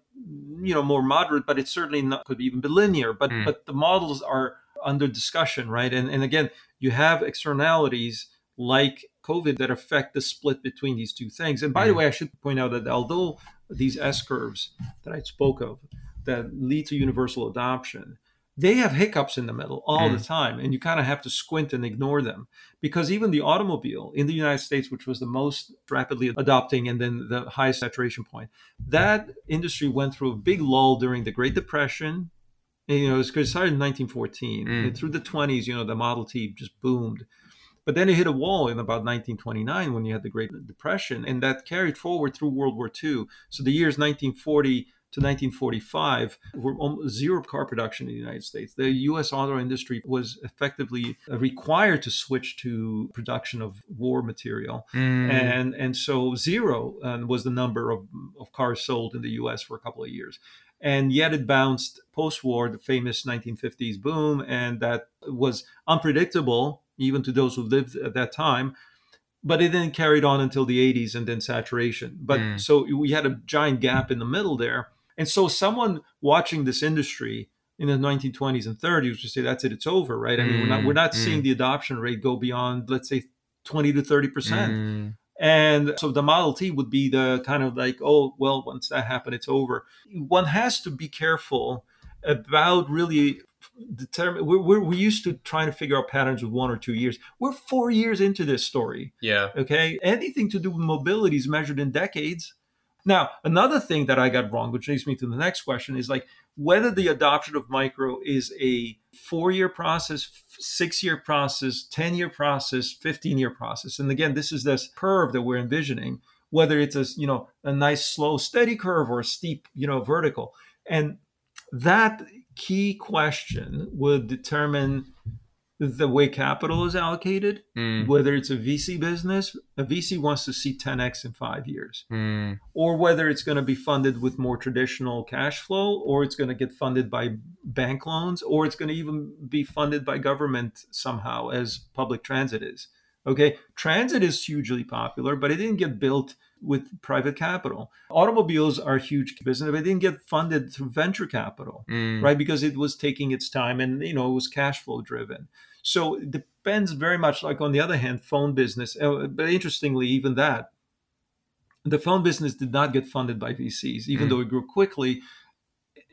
you know more moderate, but it certainly not could even be linear. But mm. but the models are under discussion, right? And and again, you have externalities like COVID that affect the split between these two things. And by mm. the way, I should point out that although these S curves that I spoke of that lead to universal adoption, they have hiccups in the middle all mm. the time. And you kind of have to squint and ignore them because even the automobile in the United States, which was the most rapidly adopting and then the highest saturation point, that industry went through a big lull during the Great Depression and, you know, it started in 1914. Mm. through the 20s, you know, the Model T just boomed. But then it hit a wall in about 1929 when you had the Great Depression, and that carried forward through World War II. So the years 1940 to 1945 were zero car production in the United States. The U.S. auto industry was effectively required to switch to production of war material, mm. and and so zero um, was the number of, of cars sold in the U.S. for a couple of years and yet it bounced post-war the famous 1950s boom and that was unpredictable even to those who lived at that time but it then carried on until the 80s and then saturation but mm. so we had a giant gap in the middle there and so someone watching this industry in the 1920s and 30s would say that's it it's over right i mean mm. we're not we're not mm. seeing the adoption rate go beyond let's say 20 to 30 percent mm. And so the Model T would be the kind of like, oh, well, once that happened, it's over. One has to be careful about really determine we're, we're, we're used to trying to figure out patterns with one or two years. We're four years into this story. Yeah. Okay? Anything to do with mobility is measured in decades now another thing that i got wrong which leads me to the next question is like whether the adoption of micro is a four year process, six year process, 10 year process, 15 year process. And again, this is this curve that we're envisioning, whether it's a, you know, a nice, slow, steady curve or a steep, you know, vertical. And that key question would determine the way capital is allocated, Mm, whether it's a VC business, a VC wants to see 10x in five years, mm, or whether it's going to be funded with more traditional cash flow, or it's going to get funded by bank loans, or it's going to even be funded by government somehow, as public transit is. Okay, transit is hugely popular, but it didn't get built with private capital. Automobiles are a huge business, but it didn't get funded through venture capital mm, right? Because it was taking its time and you know it was cash flow driven. So it depends very much. Like on the other hand, phone business. uh, But interestingly, even that, the phone business did not get funded by VCs, even Mm. though it grew quickly.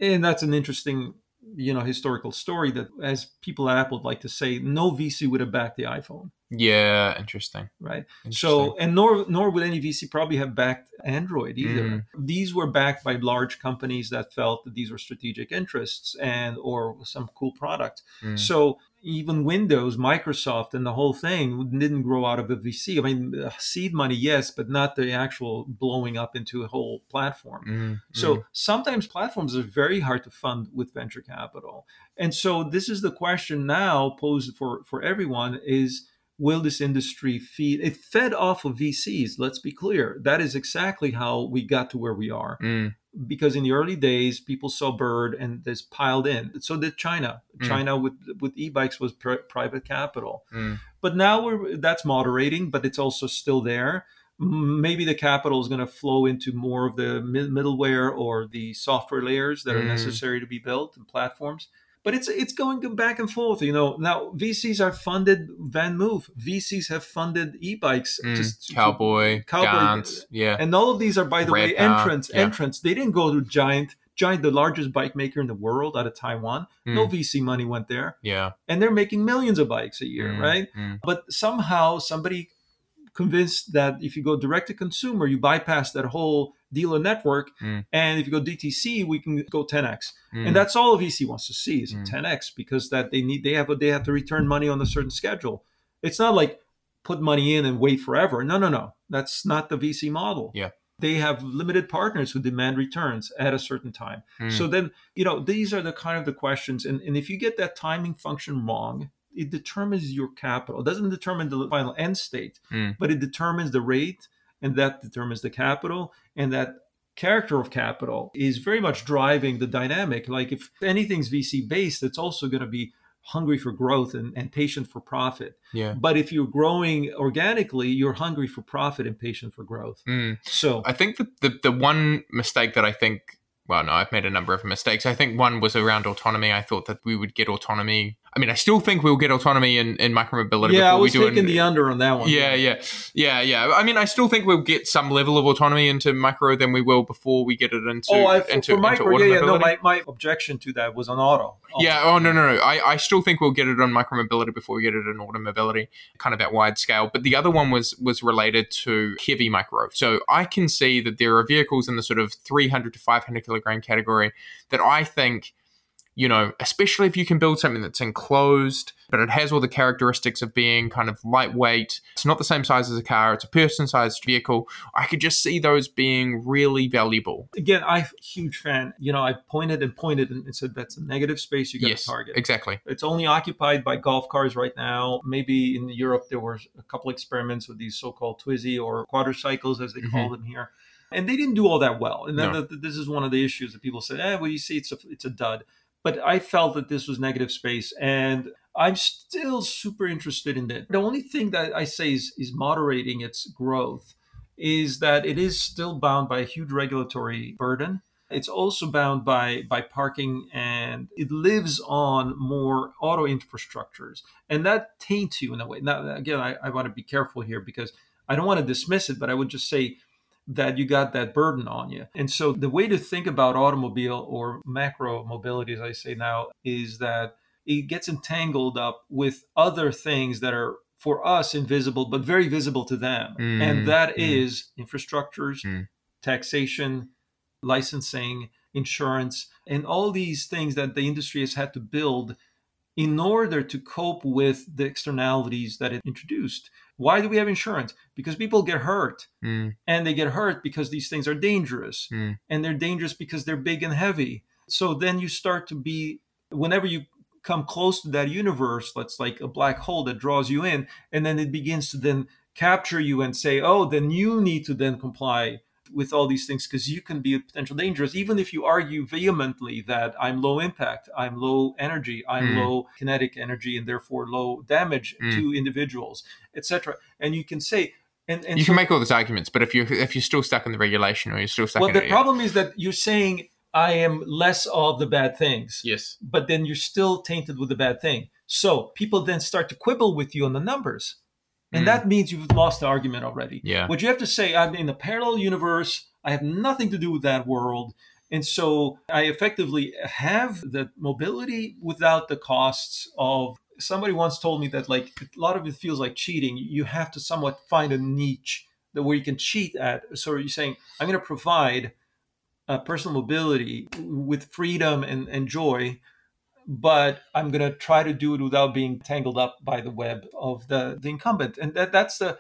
And that's an interesting, you know, historical story that, as people at Apple like to say, no VC would have backed the iPhone, Yeah, interesting. right? interesting. So, and nor nor would any VC probably have backed Android either. Mm. These were backed by large companies that felt that these were strategic interests and or some cool product. Mm. So even Windows, Microsoft, and the whole thing didn't grow out of a VC. I mean, uh, seed money, yes, but not the actual blowing up into a whole platform. Mm, So mm, sometimes platforms are very hard to fund with venture capital. And so this is the question now posed for, for everyone is will this industry feed it fed off of VCs, let's be clear. That is exactly how we got to where we are. mm, Because in the early days, people saw Bird and this piled in. So did China. Mm. China with with e-bikes was pri- private capital. mm, But now we're that's moderating, but it's also still there. Maybe the capital is going to flow into more of the mid- middleware or the software layers that are Mm. necessary to be built and platforms. But it's it's going back and forth. You know, now VCs are funded VanMoof. VCs have funded e-bikes. mm. just Cowboy, Cowboy- yeah. and all of these are, by the way, Rad Power, entrants. yeah. Entrants. They didn't go to Giant. Giant, the largest bike maker in the world, out of Taiwan. No Mm. VC money went there, yeah. and they're making millions of bikes a year, Mm, right? mm, But somehow somebody convinced that if you go direct to consumer, you bypass that whole dealer network, Mm. and if you go DTC, we can go 10x, mm, and that's all a VC wants to see is Mm. 10x because that they need they have a, they have to return money on a certain schedule. It's not like put money in and wait forever. No, no, no. That's not the VC model. Yeah. They have limited partners who demand returns at a certain time. mm, So then, you know, these are the kind of the questions. And, and if you get that timing function wrong, it determines your capital. It doesn't determine the final end state, Mm. but it determines the rate and that determines the capital. And that character of capital is very much driving the dynamic. Like if anything's VC based, it's also going to be hungry for growth and, and patient for profit. yeah. But if you're growing organically, you're hungry for profit and patient for growth. Mm. So I think the, the the one mistake that I think well no I've made a number of mistakes. I think one was around autonomy. I thought that we would get autonomy. I mean I still think we'll get autonomy in, in micromobility yeah, I was we do taking in, the under on that one. yeah, yeah, yeah, yeah. I mean, I still think we'll get some level of autonomy into micro than we will before we get it into oh, I, for, into, for micro, into yeah, yeah. No, my, my objection to that was on auto. Yeah. Oh no, no, no. I, I still think we'll get it on micromobility before we get it in automobility, kind of at wide scale. But the other one was was related to heavy micro. So I can see that there are vehicles in the sort of 300 to 500 kilogram category that I think, you know, especially if you can build something that's enclosed, but it has all the characteristics of being kind of lightweight. It's not the same size as a car. It's a person-sized vehicle. I could just see those being really valuable. Again, I'm a huge fan. You know, I pointed and pointed and said that's a negative space you got yes, to target. exactly. It's only occupied by golf cars right now. Maybe in Europe there were a couple experiments with these so-called Twizy or quadricycles, as they call them here, and they didn't do all that well. And then No. the, this is one of the issues that people say, "Eh, well, you see, it's a it's a dud." But I felt that this was negative space, and I'm still super interested in that. The only thing that I say is is moderating its growth is that it is still bound by a huge regulatory burden. It's also bound by by parking and it lives on more auto infrastructures. And that taints you in a way. Now again, I, I want to be careful here because I don't want to dismiss it, but I would just say that you got that burden on you. And so the way to think about automobile or macro mobility, as I say now, is that it gets entangled up with other things that are for us invisible but very visible to them Mm, and that mm. is infrastructures Mm. taxation licensing insurance and all these things that the industry has had to build in order to cope with the externalities that it introduced. Why do we have insurance? Because people get hurt. Mm, and they get hurt because these things are dangerous. Mm. and they're dangerous because they're big and heavy. So then you start to be, whenever you come close to that universe, that's like a black hole that draws you in, and then it begins to then capture you and say, oh, then you need to then comply with all these things because you can be a potential dangerous even if you argue vehemently that i'm low impact i'm low energy i'm Mm. low kinetic energy and therefore low damage Mm. to individuals etc and you can say and, and you so- can make all those arguments, but if you if you're still stuck in the regulation or you're still stuck well in the it, problem is that you're saying i am less of the bad things yes, but then you're still tainted with the bad thing. So people then start to quibble with you on the numbers and Mm. that means you've lost the argument already yeah, what you have to say, I'm in a parallel universe. I have nothing to do with that world. And so I effectively have the mobility without the costs of somebody once told me that like a lot of it feels like cheating. You have to somewhat find a niche that where you can cheat at. So you're saying, I'm going to provide uh, personal mobility with freedom and, and joy, but I'm going to try to do it without being tangled up by the web of the, the incumbent. And that, that's the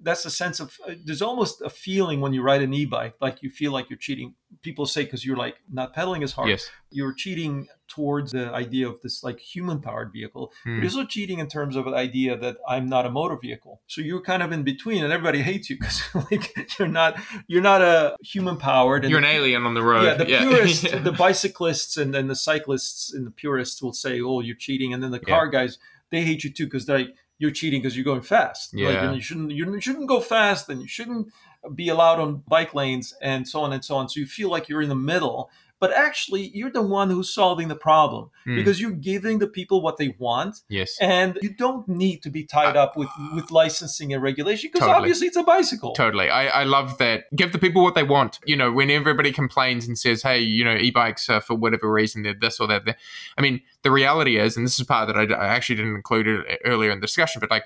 that's a sense of uh, there's almost a feeling when you ride an e-bike like you feel like you're cheating. People say because you're like not pedaling as hard. Yes, you're cheating towards the idea of this like human powered vehicle Mm. but you're also cheating in terms of the idea that i'm not a motor vehicle. So you're kind of in between and everybody hates you because like you're not you're not a human powered and you're an alien on the road. yeah, the purists, the bicyclists, and then the cyclists and the purists will say, "Oh, you're cheating," and then the car guys they hate you too because they're like, "You're cheating because you're going fast." Like, Yeah. and you shouldn't you shouldn't go fast, and you shouldn't be allowed on bike lanes, and so on and so on. So you feel like you're in the middle, but actually you're the one who's solving the problem Mm. because you're giving the people what they want, yes, and you don't need to be tied up with with licensing and regulation because Totally. obviously it's a bicycle. Totally. I, I love that. Give the people what they want. You know, when everybody complains and says, hey, you know, e bikes, are for whatever reason, they're this or that. that- I mean, the reality is, and this is part that I, I actually didn't include it earlier in the discussion, but like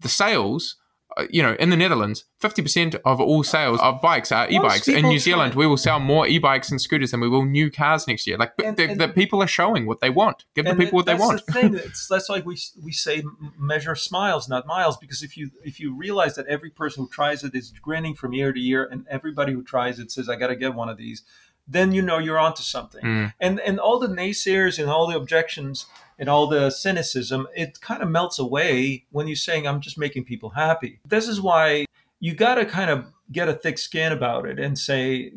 the sales, uh, you know, in the Netherlands, 50% of all sales of bikes are e bikes. In New Zealand, try- we will sell more e bikes and scooters than we will new cars next year. Like, And- the, and- the people are showing what they want. Give the people what they that's want. The thing. It's, that's like we we say measure smiles, not miles, because if you if you realize that every person who tries it is grinning from ear to ear, and everybody who tries it says, "I got to get one of these," then you know you're onto something. Mm. And and all the naysayers and all the objections and all the cynicism, it kind of melts away when you're saying, "I'm just making people happy." This is why you got to kind of get a thick skin about it and say,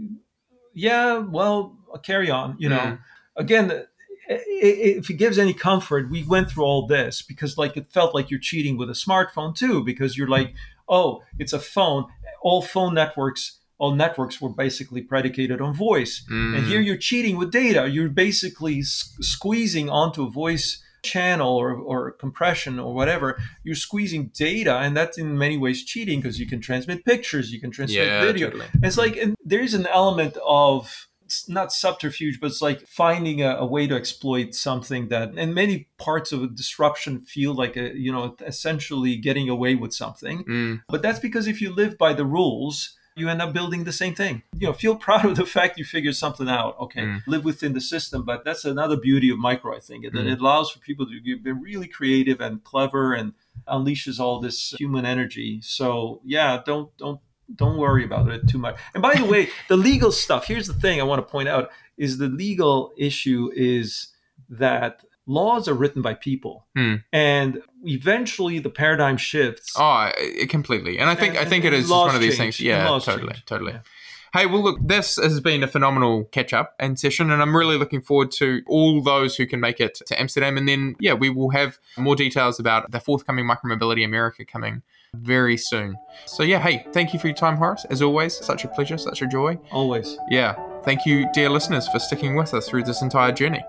"Yeah, well, carry on," you know Mm. again if it gives any comfort we went through all this because like it felt like you're cheating with a smartphone too because you're like oh it's a phone all phone networks all networks were basically predicated on voice Mm. and here you're cheating with data you're basically s- squeezing onto a voice channel or, or compression or whatever you're squeezing data and that's in many ways cheating because you can transmit pictures you can transmit yeah, video totally. it's like and there's an element of not subterfuge, but it's like finding a, a way to exploit something that, in many parts of a disruption, feel like a you know essentially getting away with something. Mm. But that's because if you live by the rules, you end up building the same thing. You know, feel proud of the fact you figured something out. Okay, Mm. live within the system, but that's another beauty of micro. I think that Mm. it allows for people to be really creative and clever and unleashes all this human energy. So yeah, don't don't don't worry about it too much. And by the way, the legal stuff. Here's the thing I want to point out: is the legal issue is that laws are written by people, Hmm. and eventually the paradigm shifts. Oh, completely. And I think And- I think it is just one of these change, things. Yeah, totally, change. totally. Yeah. Hey, well, look, this has been a phenomenal catch up and session, and I'm really looking forward to all those who can make it to Amsterdam. And then, yeah, we will have more details about the forthcoming Micromobility America coming very soon. So, yeah, hey, thank you for your time, Horace. As always, such a pleasure, such a joy. Always. Yeah, thank you, dear listeners, for sticking with us through this entire journey.